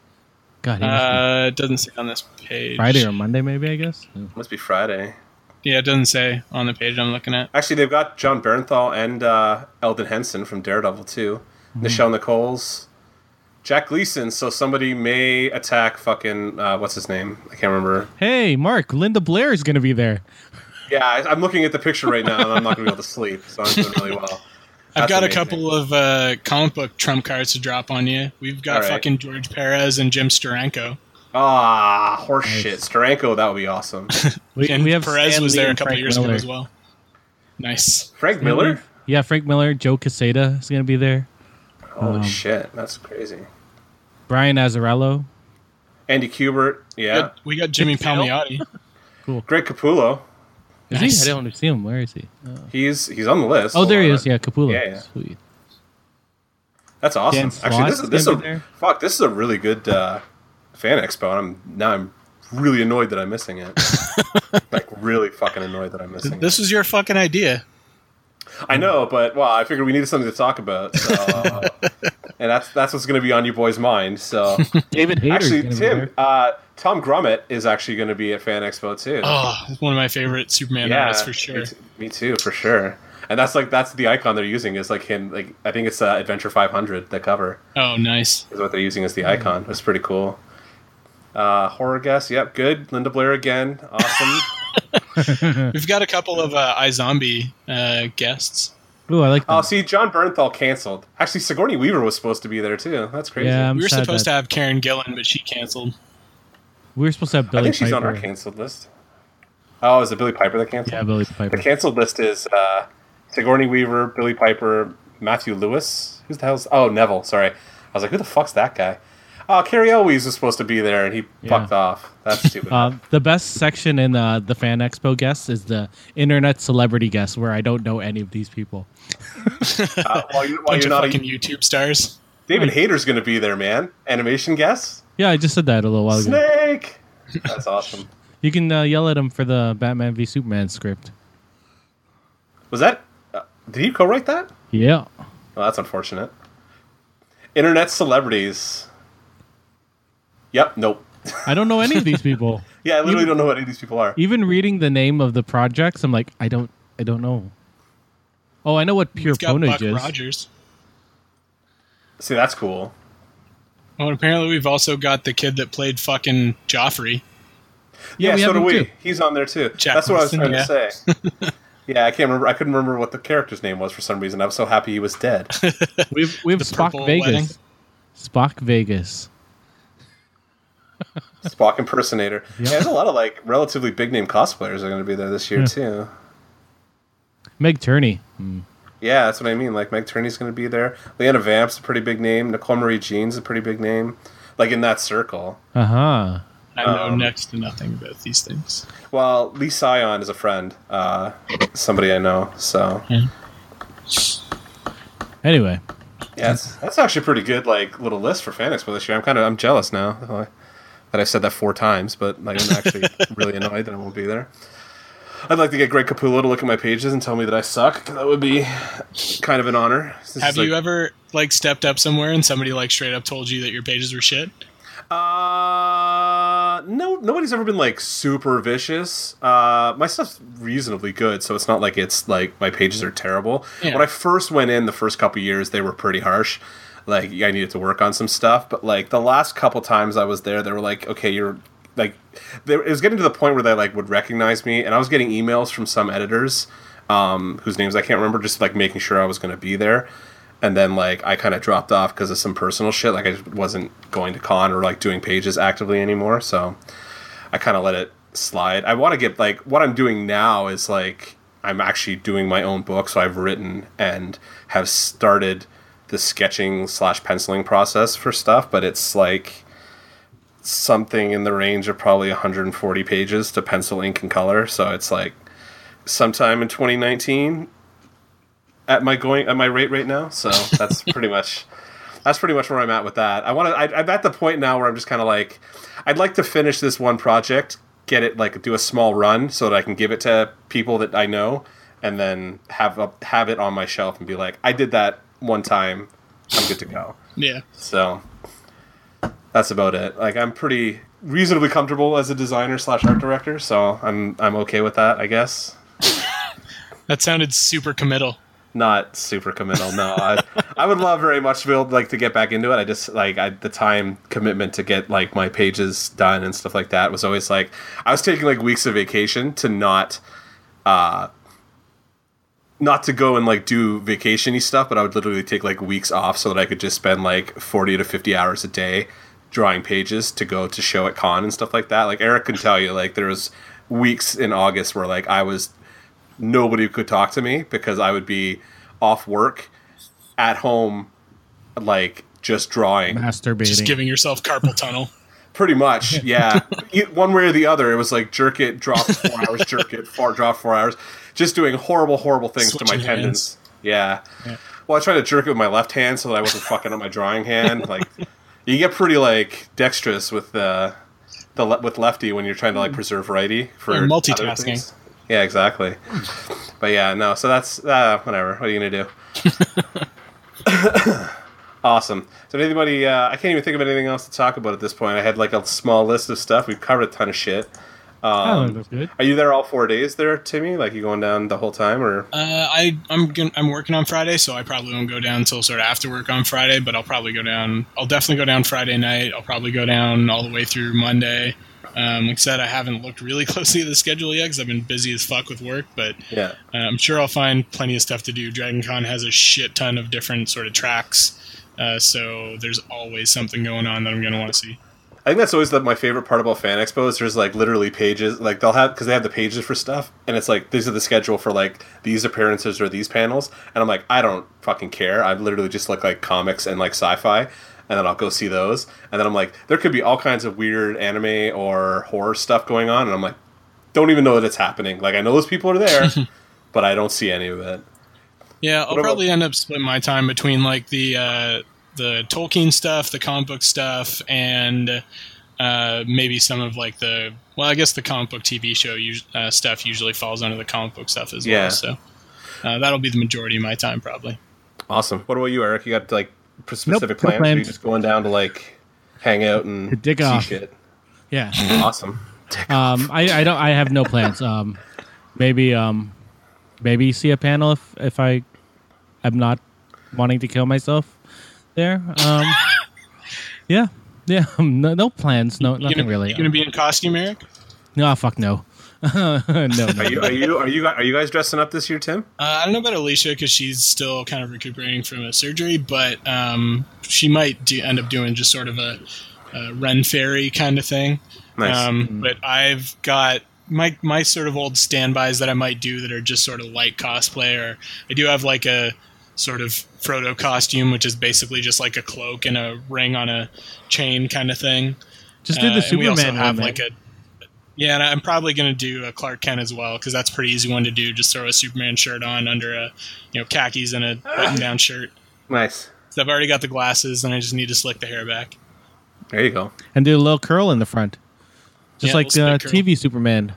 [SPEAKER 3] God, he
[SPEAKER 2] Uh, it doesn't say on this page.
[SPEAKER 3] Friday or Monday, maybe. I guess. Yeah.
[SPEAKER 1] Must be Friday.
[SPEAKER 2] Yeah, it doesn't say on the page I'm looking at.
[SPEAKER 1] Actually, they've got Jon Bernthal and uh, Elden Henson from Daredevil too.
[SPEAKER 3] Mm-hmm.
[SPEAKER 1] Nichelle Nichols, Jack Gleeson. So somebody may attack fucking uh, what's his name? I can't remember.
[SPEAKER 3] Hey, Mark, Linda Blair is going to be there.
[SPEAKER 1] Yeah, I, I'm looking at the picture right now, and I'm not going to be able to sleep. So I'm doing really well.
[SPEAKER 2] I've got
[SPEAKER 1] amazing.
[SPEAKER 2] a couple of uh, comic book trump cards to drop on you. We've got
[SPEAKER 1] All right.
[SPEAKER 2] fucking George Perez and Jim Steranko.
[SPEAKER 1] Ah, horseshit,
[SPEAKER 3] Nice.
[SPEAKER 1] Steranko, that would be awesome.
[SPEAKER 3] We,
[SPEAKER 2] and
[SPEAKER 3] we have
[SPEAKER 2] Perez
[SPEAKER 3] Stan
[SPEAKER 2] was
[SPEAKER 3] Lee
[SPEAKER 2] there a couple
[SPEAKER 3] Frank
[SPEAKER 2] years
[SPEAKER 3] Miller.
[SPEAKER 2] ago as well. Nice.
[SPEAKER 1] Frank Miller?
[SPEAKER 3] Yeah, Frank Miller, Joe Quesada is going to be there.
[SPEAKER 1] Holy
[SPEAKER 3] Um,
[SPEAKER 1] shit, that's crazy.
[SPEAKER 3] Brian Azzarello.
[SPEAKER 1] Andy Kubert,
[SPEAKER 2] We
[SPEAKER 1] yeah.
[SPEAKER 2] got- We got Jimmy
[SPEAKER 3] Dale?
[SPEAKER 2] Palmiotti.
[SPEAKER 1] Greg Capullo,
[SPEAKER 3] Is
[SPEAKER 2] Nice.
[SPEAKER 3] he? I don't see him. Where is he?
[SPEAKER 1] he's he's on the list.
[SPEAKER 3] Oh,
[SPEAKER 1] Hold
[SPEAKER 3] there he is. Yeah, Capullo.
[SPEAKER 1] Yeah, yeah.
[SPEAKER 3] Sweet.
[SPEAKER 1] That's awesome.
[SPEAKER 3] Dan
[SPEAKER 1] Actually, this is this is a fuck. This is a really good uh, fan expo, and I'm now I'm really annoyed that I'm missing it. like really fucking annoyed that I'm missing it.
[SPEAKER 2] This was your fucking idea.
[SPEAKER 1] It. I know, but well, I figured we needed something to talk about. So, uh, and that's that's what's going to be on you boys' mind. So
[SPEAKER 3] David Hayter's
[SPEAKER 1] actually, Tim, uh, Tom Grummett is actually going to be at Fan Expo too.
[SPEAKER 2] Oh, one of my favorite Superman artists for sure.
[SPEAKER 1] Me, me too, for sure. And that's like that's the icon they're using is like him. Like I think it's uh, Adventure 500. The cover
[SPEAKER 2] Oh, nice.
[SPEAKER 1] is what they're using as the icon. It's pretty cool. Uh, horror guest, yep, good. Linda Blair again, awesome.
[SPEAKER 2] We've got a couple of uh, iZombie uh, guests.
[SPEAKER 3] Ooh, I like that.
[SPEAKER 1] oh, see, Jon Bernthal canceled. Actually, Sigourney Weaver was supposed to be there too. That's crazy.
[SPEAKER 3] Yeah, I'm
[SPEAKER 2] we were supposed
[SPEAKER 3] that-
[SPEAKER 2] to have Karen Gillan, but she canceled.
[SPEAKER 3] we were supposed to have
[SPEAKER 1] Billie.
[SPEAKER 3] Piper.
[SPEAKER 1] I think she's
[SPEAKER 3] Piper.
[SPEAKER 1] on our canceled list. Oh, is it Billie Piper that canceled?
[SPEAKER 3] Yeah,
[SPEAKER 1] Billie
[SPEAKER 3] Piper.
[SPEAKER 1] The canceled list is uh, Sigourney Weaver, Billie Piper, Matthew Lewis. Who's the hell's? Oh, Neville. Sorry, I was like, who the fuck's that guy? Oh, Cary Elwes was supposed to be there, and he
[SPEAKER 3] Yeah.
[SPEAKER 1] fucked off. That's stupid.
[SPEAKER 3] Uh, the best section in uh, the Fan Expo guests is the internet celebrity guests, where I don't know any of these people.
[SPEAKER 1] Uh, while you're, while
[SPEAKER 2] Bunch
[SPEAKER 1] you're
[SPEAKER 2] of
[SPEAKER 1] not,
[SPEAKER 2] fucking
[SPEAKER 1] a,
[SPEAKER 2] YouTube stars.
[SPEAKER 1] David Hayter's going to be there, man. Animation guest.
[SPEAKER 3] Yeah, I just said that a little while ago.
[SPEAKER 1] Snake. That's awesome.
[SPEAKER 3] You can uh, yell at him for the Batman v Superman script.
[SPEAKER 1] Was that? Uh, did he co-write that?
[SPEAKER 3] Yeah.
[SPEAKER 1] Oh, that's unfortunate. Internet celebrities. Yep. Nope.
[SPEAKER 3] I don't know any of these people.
[SPEAKER 1] Yeah, I literally
[SPEAKER 3] Even-
[SPEAKER 1] don't know what any of these people are.
[SPEAKER 3] Even reading the name of the projects, I'm like, I don't, I don't know. Oh, I know what pure
[SPEAKER 2] We've got Buck
[SPEAKER 3] Pwnage is.
[SPEAKER 2] Rogers.
[SPEAKER 1] See, that's cool.
[SPEAKER 2] Oh, and apparently we've also got the kid that played fucking Joffrey.
[SPEAKER 3] Yeah,
[SPEAKER 1] Yeah,
[SPEAKER 3] we
[SPEAKER 1] so do we.
[SPEAKER 3] too.
[SPEAKER 1] He's on there too.
[SPEAKER 2] Jack
[SPEAKER 1] That's what I was
[SPEAKER 2] Wilson,
[SPEAKER 1] trying to say. yeah, I can't remember. I couldn't remember what the character's name was for some reason. I was so happy he was dead.
[SPEAKER 3] We have, we have Spock Vegas.
[SPEAKER 2] wedding.
[SPEAKER 3] Spock Vegas.
[SPEAKER 1] Spock impersonator. Yeah. there's a lot of like relatively big name cosplayers are going to be there this year
[SPEAKER 3] Yeah.
[SPEAKER 1] too.
[SPEAKER 3] Meg Turney. Hmm.
[SPEAKER 1] Yeah, that's what I mean. Like Meg Turney's going to be there. Leanna Vamp's a pretty big name. Nicole Marie Jean's a pretty big name. Like in that circle.
[SPEAKER 3] Uh huh.
[SPEAKER 2] I know
[SPEAKER 1] Um,
[SPEAKER 2] next to nothing about these things.
[SPEAKER 1] Well, Lee Sion is a friend. Uh, somebody I know. So
[SPEAKER 3] Anyway,
[SPEAKER 1] yeah, that's, that's actually a pretty good like little list for Fan Expo this year. I'm kind of I'm jealous now that I've said that four times, but I'm actually really annoyed that I won't be there. I'd like to get Greg Capullo to look at my pages and tell me that I suck. That would be kind of an honor.
[SPEAKER 2] Have
[SPEAKER 1] like-
[SPEAKER 2] you ever like stepped up somewhere and somebody like straight up told you that your pages were shit?
[SPEAKER 1] Uh, no, nobody's ever been like super vicious. Uh, my stuff's reasonably good, so it's not like it's like my pages are terrible.
[SPEAKER 2] Yeah.
[SPEAKER 1] When I first went in, the first couple years, they were pretty harsh. Like I needed to work on some stuff, but like the last couple times I was there, they were like, "Okay, you're like," they, it was getting to the point where they like would recognize me, and I was getting emails from some editors, um, whose names I can't remember, just like making sure I was going to be there and then like I kind of dropped off because of some personal shit. Like I wasn't going to con or like doing pages actively anymore, so I kind of let it slide. I want to get like what I'm doing now is like I'm actually doing my own book, so I've written and have started the sketching slash penciling process for stuff, but it's like something in the range of probably 140 pages to pencil, ink, and color. So it's like sometime in 2019 at my going at my rate right now. So that's pretty much that's pretty much where I'm at with that. I want to. I'm at the point now where I'm just kind of like, I'd like to finish this one project, get it like do a small run so that I can give it to people that I know, and then have a, have it on my shelf and be like, I did that one time. I'm good to go.
[SPEAKER 2] Yeah.
[SPEAKER 1] So that's about it. Like I'm pretty reasonably comfortable as a designer slash art director, so I'm I'm okay with that. I guess.
[SPEAKER 2] That sounded super committal.
[SPEAKER 1] not super committal. No, I, I would love very much to be able like to get back into it. I just like I, the time commitment to get like my pages done and stuff like that was always like I was taking like weeks of vacation to not, uh, not to go and like do vacationy stuff, but I would literally take like weeks off so that I could just spend like forty to fifty hours a day drawing pages to go to show at con and stuff like that. Like Eric can tell you, like there was weeks in August where like I was nobody could talk to me because I would be off work at home, like just drawing.
[SPEAKER 3] masturbating.
[SPEAKER 2] Just giving yourself carpal tunnel.
[SPEAKER 1] Pretty much, yeah. One way or the other, it was like jerk it, drop four hours, jerk it, four, drop four hours. Just doing horrible, horrible things to my
[SPEAKER 2] Switching
[SPEAKER 1] tendons. Yeah.
[SPEAKER 2] Yeah.
[SPEAKER 1] Well, I tried to jerk it with my left hand so that I wasn't fucking up my drawing hand. Like, you get pretty like dexterous with the the le- with lefty when you're trying to like preserve righty for other
[SPEAKER 2] multitasking.
[SPEAKER 1] Yeah, exactly. But yeah, no. So that's uh, whatever. What are you gonna do? Awesome. So, anybody? Uh, I can't even think of anything else to talk about at this point. I had like a small list of stuff. We've covered a ton of shit.
[SPEAKER 3] oh,
[SPEAKER 1] Um,
[SPEAKER 3] that's good.
[SPEAKER 1] are you there all four days there, Timmy? Like you going down the whole time, or
[SPEAKER 2] Uh, I I'm gon- I'm working on Friday, so I probably won't go down until sort of after work on Friday. But I'll probably go down. I'll definitely go down Friday night. I'll probably go down all the way through Monday. Um, like I said, I haven't looked really closely at the schedule yet because I've been busy as fuck with work. But
[SPEAKER 1] yeah?
[SPEAKER 2] uh, I'm sure I'll find plenty of stuff to do. Dragon Con has a shit ton of different sort of tracks, uh, so there's always something going on that I'm going to want to see.
[SPEAKER 1] I think that's always the, my favorite part about fan expos. There's like literally pages, like they'll have because they have the pages for stuff, and it's like these are the schedule for like these appearances or these panels, and I'm like, I don't fucking care. I literally just look like comics and like sci-fi, and then I'll go see those, and then I'm like, there could be all kinds of weird anime or horror stuff going on, and I'm like, don't even know that it's happening. Like I know those people are there, but I don't see any of it.
[SPEAKER 2] Yeah, I'll probably end up splitting my time between like the uh, the Tolkien stuff, the comic book stuff, and uh, maybe some of like the well, I guess the comic book TV show uh, stuff usually falls under the comic book stuff as
[SPEAKER 1] Yeah.
[SPEAKER 2] well. So uh, that'll be the majority of my time probably.
[SPEAKER 1] Awesome. What about you, Eric? You got like p- specific
[SPEAKER 3] no
[SPEAKER 1] plans? Or you
[SPEAKER 3] plans.
[SPEAKER 1] just going down to like hang out and
[SPEAKER 3] To dig
[SPEAKER 1] see
[SPEAKER 3] off.
[SPEAKER 1] shit?
[SPEAKER 3] Yeah.
[SPEAKER 1] Awesome.
[SPEAKER 3] Um, I, I don't. I have no plans. Um, maybe um, maybe see a panel if if I am not wanting to kill myself there. Um, yeah, yeah. No, no plans. No,
[SPEAKER 2] You
[SPEAKER 3] nothing
[SPEAKER 2] gonna,
[SPEAKER 3] really.
[SPEAKER 2] You gonna be in costume, Eric?
[SPEAKER 3] no, fuck no. no, no.
[SPEAKER 1] Are you are you are you are you guys dressing up this year, Tim?
[SPEAKER 2] Uh, I don't know about Alicia because she's still kind of recuperating from a surgery, but um, she might do, end up doing just sort of a, a Ren Fairy kind of thing.
[SPEAKER 1] Nice.
[SPEAKER 2] Um, But I've got my my sort of old standbys that I might do that are just sort of light cosplay. Or I do have like a sort of Frodo costume, which is basically just like a cloak and a ring on a chain kind of thing.
[SPEAKER 3] Just do
[SPEAKER 2] Uh,
[SPEAKER 3] the
[SPEAKER 2] and we also
[SPEAKER 3] Superman one.
[SPEAKER 2] have
[SPEAKER 3] man.
[SPEAKER 2] like a yeah, and I'm probably going to do a Clark Kent as well because that's a pretty easy one to do. Just throw a Superman shirt on under a you know khakis and a button down shirt.
[SPEAKER 1] nice.
[SPEAKER 2] So I've already got the glasses, and I just need to slick the hair back.
[SPEAKER 1] There you go.
[SPEAKER 3] and do a little curl in the front, just
[SPEAKER 2] Yeah,
[SPEAKER 3] like
[SPEAKER 2] little
[SPEAKER 3] uh. TV Superman.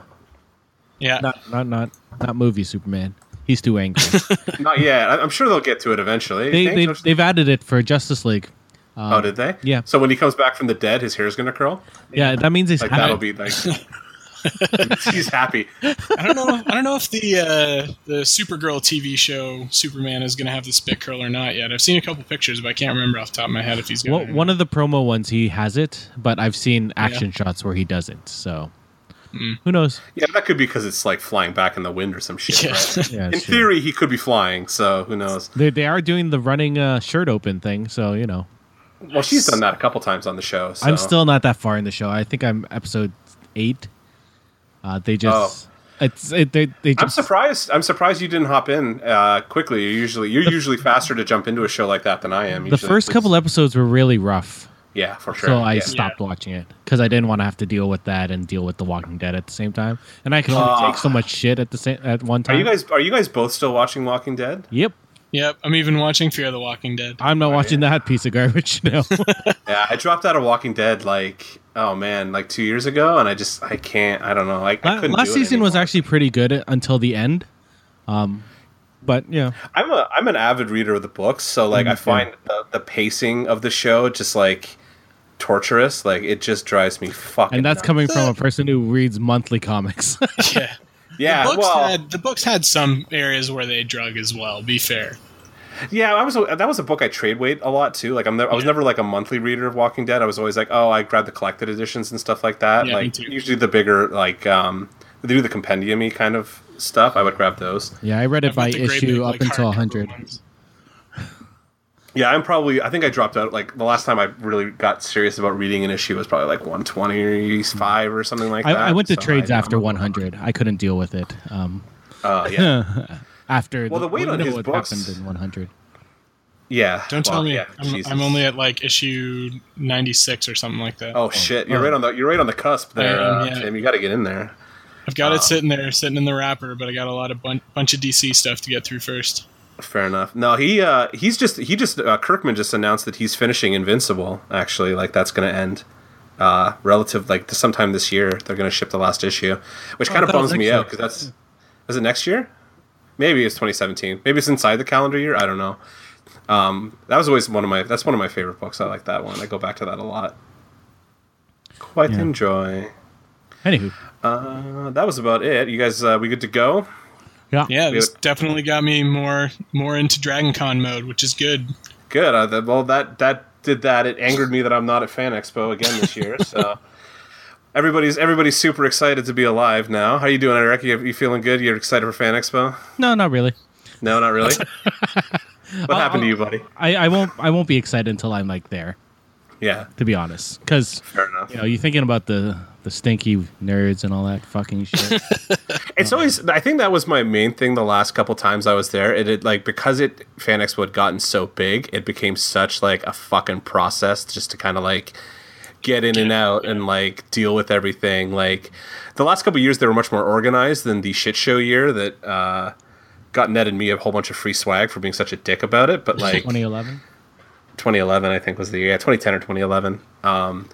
[SPEAKER 2] Yeah,
[SPEAKER 3] Not not not not movie Superman. He's too angry.
[SPEAKER 1] Not yet. I- I'm sure they'll get to it eventually.
[SPEAKER 3] They,
[SPEAKER 1] they've, so
[SPEAKER 3] they've added it for Justice League. Um,
[SPEAKER 1] oh, did they?
[SPEAKER 3] yeah.
[SPEAKER 1] So when he comes back from the dead, his hair's gonna curl.
[SPEAKER 3] Yeah, that means he's
[SPEAKER 1] Like
[SPEAKER 3] happy.
[SPEAKER 1] that'll be like. he's happy.
[SPEAKER 2] I don't know. I don't know if the uh, the Supergirl TV show Superman is going to have the spit curl or not yet. I've seen a couple pictures, but I can't remember off the top of my head if he's going.
[SPEAKER 3] Well, one of the promo ones he has it, but I've seen action shots where he doesn't. So
[SPEAKER 2] Mm.
[SPEAKER 3] who knows?
[SPEAKER 1] Yeah, that could be because it's like flying back in the wind or some shit.
[SPEAKER 2] Yeah.
[SPEAKER 1] right?
[SPEAKER 3] Yeah,
[SPEAKER 1] In
[SPEAKER 3] true.
[SPEAKER 1] theory, he could be flying. So who knows?
[SPEAKER 3] They they are doing the running uh, shirt open thing, so you know.
[SPEAKER 1] Well, she's done that a couple times on the show. So.
[SPEAKER 3] I'm still not that far in the show. I think I'm episode eight. Uh, they just it's it, they they
[SPEAKER 1] Oh. I'm surprised. I'm surprised you didn't hop in uh, quickly. You're usually you're usually faster to jump into a show like that than I am.
[SPEAKER 3] the
[SPEAKER 1] Usually
[SPEAKER 3] first
[SPEAKER 1] it's-
[SPEAKER 3] couple episodes were really rough,
[SPEAKER 1] Yeah, for sure.
[SPEAKER 3] so I
[SPEAKER 1] yeah.
[SPEAKER 3] stopped watching it because I didn't want to have to deal with that and deal with The Walking Dead at the same time, and I can only
[SPEAKER 1] Ah.
[SPEAKER 3] take so much shit at the same at one time.
[SPEAKER 1] Are
[SPEAKER 3] time.
[SPEAKER 1] you guys are you guys both still watching Walking Dead?
[SPEAKER 3] Yep,
[SPEAKER 2] Yep, I'm even watching Fear the Walking Dead.
[SPEAKER 3] I'm not watching that piece of garbage. No,
[SPEAKER 1] Yeah, I dropped out of Walking Dead like oh man, like two years ago, and I just I can't. I don't know. Like I
[SPEAKER 3] La-
[SPEAKER 1] couldn't.
[SPEAKER 3] last
[SPEAKER 1] do it
[SPEAKER 3] season was actually pretty good until the end. Um, but yeah,
[SPEAKER 1] I'm a I'm an avid reader of the books, so like I
[SPEAKER 3] Mm,
[SPEAKER 1] find the, the pacing of the show just like torturous. Like it just drives me fucking.
[SPEAKER 3] and that's
[SPEAKER 1] nuts.
[SPEAKER 3] coming from a person who reads monthly comics.
[SPEAKER 2] yeah,
[SPEAKER 1] Yeah,
[SPEAKER 2] the books
[SPEAKER 1] well,
[SPEAKER 2] had the books had some areas where they drug as well. Be fair.
[SPEAKER 1] yeah. I was a, that was a book I trade weight a lot too. Like I'm ne- I was never like a monthly reader of Walking Dead. I was always like, oh, I grab the collected editions and stuff like that.
[SPEAKER 2] Yeah, me
[SPEAKER 1] like
[SPEAKER 2] too.
[SPEAKER 1] usually the bigger like um they do the compendium kind of stuff. I would grab those.
[SPEAKER 3] yeah, I read it
[SPEAKER 2] I've
[SPEAKER 3] by issue
[SPEAKER 2] big,
[SPEAKER 3] up
[SPEAKER 2] like,
[SPEAKER 3] until
[SPEAKER 2] hardcover
[SPEAKER 3] 100.
[SPEAKER 2] ones.
[SPEAKER 1] Yeah, I'm probably. I think I dropped out. Like the last time I really got serious about reading an issue was probably like 125 or something like
[SPEAKER 3] I,
[SPEAKER 1] that.
[SPEAKER 3] I went to
[SPEAKER 1] So
[SPEAKER 3] trades
[SPEAKER 1] I-
[SPEAKER 3] after 100. I couldn't deal with it. Um,
[SPEAKER 1] Uh, yeah,
[SPEAKER 3] after
[SPEAKER 1] Well, the weight
[SPEAKER 3] we
[SPEAKER 1] on
[SPEAKER 3] know
[SPEAKER 1] his
[SPEAKER 3] what
[SPEAKER 1] books-
[SPEAKER 3] happened in 100.
[SPEAKER 1] yeah.
[SPEAKER 2] Don't
[SPEAKER 1] Well,
[SPEAKER 2] tell me.
[SPEAKER 1] Yeah,
[SPEAKER 2] I'm, I'm only at like issue 96 or something like that.
[SPEAKER 1] Oh shit! You're
[SPEAKER 3] Oh.
[SPEAKER 1] right on the. You're right on the cusp there,
[SPEAKER 2] I am,
[SPEAKER 1] uh,
[SPEAKER 2] yeah.
[SPEAKER 1] Tim. You got to get in there.
[SPEAKER 2] I've got
[SPEAKER 1] uh,
[SPEAKER 2] it sitting there, sitting in the wrapper, but I got a lot of bun- bunch of DC stuff to get through first.
[SPEAKER 1] Fair enough. No, he uh, he's just he just uh, Kirkman just announced that he's finishing Invincible. Actually, like that's going to end. Uh, relative like to sometime this year, they're going to ship the last issue, which
[SPEAKER 3] Oh,
[SPEAKER 1] kind of bums me
[SPEAKER 3] next
[SPEAKER 1] out because that's is it next year? Maybe it's 2017. Maybe it's inside the calendar year. I don't know. Um, that was always one of my that's one of my favorite books. I like that one. I go back to that a lot. Quite
[SPEAKER 3] Yeah.
[SPEAKER 1] enjoy.
[SPEAKER 3] Anywho,
[SPEAKER 1] Uh, that was about it. You guys, uh, we good to go?
[SPEAKER 3] Yeah,
[SPEAKER 2] Yeah,
[SPEAKER 1] We
[SPEAKER 2] this
[SPEAKER 1] have-
[SPEAKER 2] definitely got me more more into Dragon Con mode, which is good.
[SPEAKER 1] Good. Uh, well, that that did that. It angered me that I'm not at Fan Expo again this year. So everybody's everybody's super excited to be alive now. How are you doing, Eric? You, you feeling good? You're excited for Fan Expo?
[SPEAKER 3] no, not really.
[SPEAKER 1] No, not really. what happened to you, buddy?
[SPEAKER 3] I, I won't I won't be excited until I'm like there.
[SPEAKER 1] Yeah,
[SPEAKER 3] To be honest, because you know you're thinking about the the stinky nerds and all that fucking shit.
[SPEAKER 1] It's always. I think that was my main thing. The last couple times I was there, it, it like because it Fan Expo had gotten so big, it became such like a fucking process just to kind of like get in and out and like deal with everything. Like the last couple years, they were much more organized than the shit show year that uh, got Ned and me a whole bunch of free swag for being such a dick about it. But like
[SPEAKER 3] 2011.
[SPEAKER 1] 2011 i think was the year yeah 2010 or 2011 um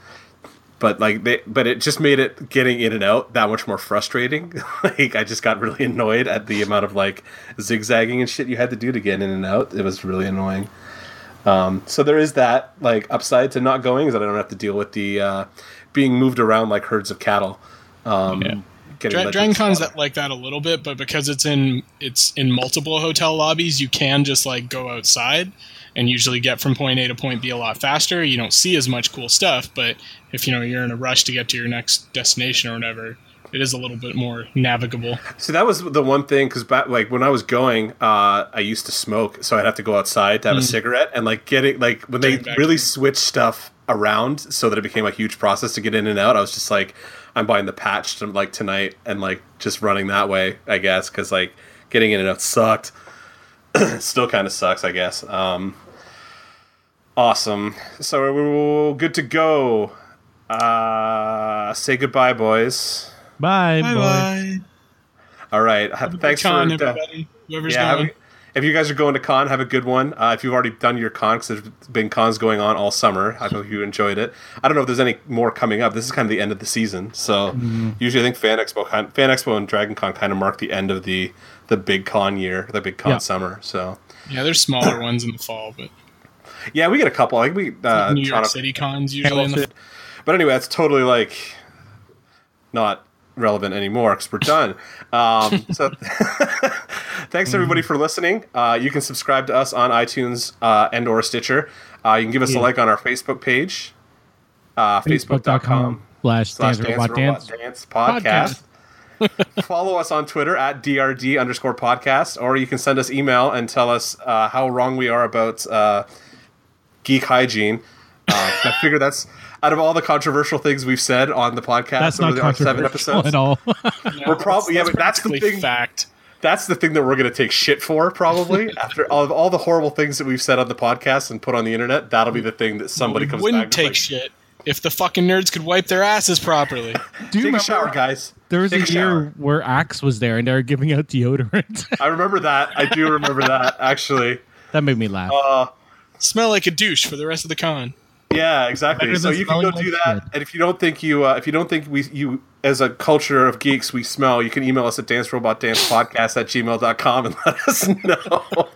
[SPEAKER 1] but like they but it just made it getting in and out that much more frustrating. Like i just got really annoyed at the amount of like zigzagging and shit you had to do to get in and out. It was really annoying. Um so there is that like upside to not going is that i don't have to deal with the uh being moved around like herds of cattle. Um
[SPEAKER 2] Yeah.
[SPEAKER 1] getting
[SPEAKER 2] Dra- Dragon Con's that, like that a little bit, but because it's in it's in multiple hotel lobbies, you can just like go outside and usually get from point A to point B a lot faster. You don't see as much cool stuff, but if you know you're in a rush to get to your next destination or whatever, it is a little bit more navigable.
[SPEAKER 1] So that was the one thing because like when I was going, uh, I used to smoke, so I'd have to go outside to have a cigarette, and like getting like when they
[SPEAKER 2] Getting
[SPEAKER 1] really switched stuff around so that it became a huge process to get in and out. I was just like, I'm buying the patch to, like tonight and like just running that way, I guess, because like getting in and out sucked. Still kind of sucks, I guess. Um, awesome. So we're good to go. Uh, say goodbye, boys.
[SPEAKER 3] Bye,
[SPEAKER 2] Bye
[SPEAKER 3] boy.
[SPEAKER 2] bye.
[SPEAKER 1] All right. Thanks
[SPEAKER 2] Con,
[SPEAKER 1] for
[SPEAKER 2] everybody. Whoever's
[SPEAKER 1] yeah,
[SPEAKER 2] going.
[SPEAKER 1] have- if you guys are going to con, have a good one. Uh, if you've already done your con, because there's been cons going on all summer, I hope you enjoyed it. I don't know if there's any more coming up. This is kind of the end of the season, so usually I think Fan Expo, Fan Expo and Dragon Con kind of mark the end of the the big con year, the big con
[SPEAKER 3] Yeah.
[SPEAKER 1] summer. So
[SPEAKER 2] Yeah, there's smaller ones in the fall, but
[SPEAKER 1] yeah, we get a couple. Like we uh,
[SPEAKER 2] New York
[SPEAKER 1] Toronto-
[SPEAKER 2] City cons usually in the
[SPEAKER 1] Hamilton. But anyway, that's totally like not relevant anymore because we're done. Um, so thanks everybody for listening. Uh, you can subscribe to us on iTunes uh, and or Stitcher. Uh, you can give us a like on our Facebook page, uh, facebook.com
[SPEAKER 3] slash
[SPEAKER 1] slash
[SPEAKER 3] dance
[SPEAKER 1] Dance
[SPEAKER 3] robot
[SPEAKER 1] Robot
[SPEAKER 3] dance.
[SPEAKER 1] Dance podcast. Follow us on Twitter at DRD underscore podcast, or you can send us email and tell us uh, how wrong we are about uh, geek hygiene. Uh, I figure that's out of all the controversial things we've said on the podcast
[SPEAKER 3] That's
[SPEAKER 1] over
[SPEAKER 3] not
[SPEAKER 1] the our seven episodes.
[SPEAKER 3] at all.
[SPEAKER 1] We're probably yeah, but that's the
[SPEAKER 2] practically
[SPEAKER 1] thing.
[SPEAKER 2] fact.
[SPEAKER 1] That's the thing that we're going to take shit for probably after all, of all the horrible things that we've said on the podcast and put on the internet. That'll be the thing that somebody
[SPEAKER 2] We
[SPEAKER 1] comes
[SPEAKER 2] wouldn't
[SPEAKER 1] back and is
[SPEAKER 2] take
[SPEAKER 1] like,
[SPEAKER 2] shit if the fucking nerds could wipe their asses properly.
[SPEAKER 3] Do you
[SPEAKER 1] Take a shower, guys.
[SPEAKER 3] There was
[SPEAKER 1] Take
[SPEAKER 3] a
[SPEAKER 1] a shower.
[SPEAKER 3] year where Axe was there and they were giving out deodorant?
[SPEAKER 1] I remember that. I do remember that actually.
[SPEAKER 3] that made me laugh.
[SPEAKER 1] Uh,
[SPEAKER 2] Smell like a douche for the rest of the con.
[SPEAKER 1] Yeah, exactly.
[SPEAKER 3] Better
[SPEAKER 1] So you can go
[SPEAKER 3] smelling
[SPEAKER 1] do that,
[SPEAKER 3] shit.
[SPEAKER 1] and if you don't think you, uh, if you don't think we, you, as a culture of geeks, we smell, you can email us at dancerobotdancepodcast at gmail.com and let us know.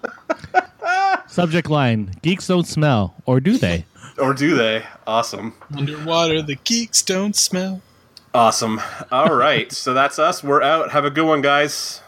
[SPEAKER 3] Subject line: Geeks don't smell, or do they?
[SPEAKER 1] or do they? Awesome,
[SPEAKER 2] Underwater, the geeks don't smell.
[SPEAKER 1] Awesome. All right, so that's us. We're out. Have a good one, guys.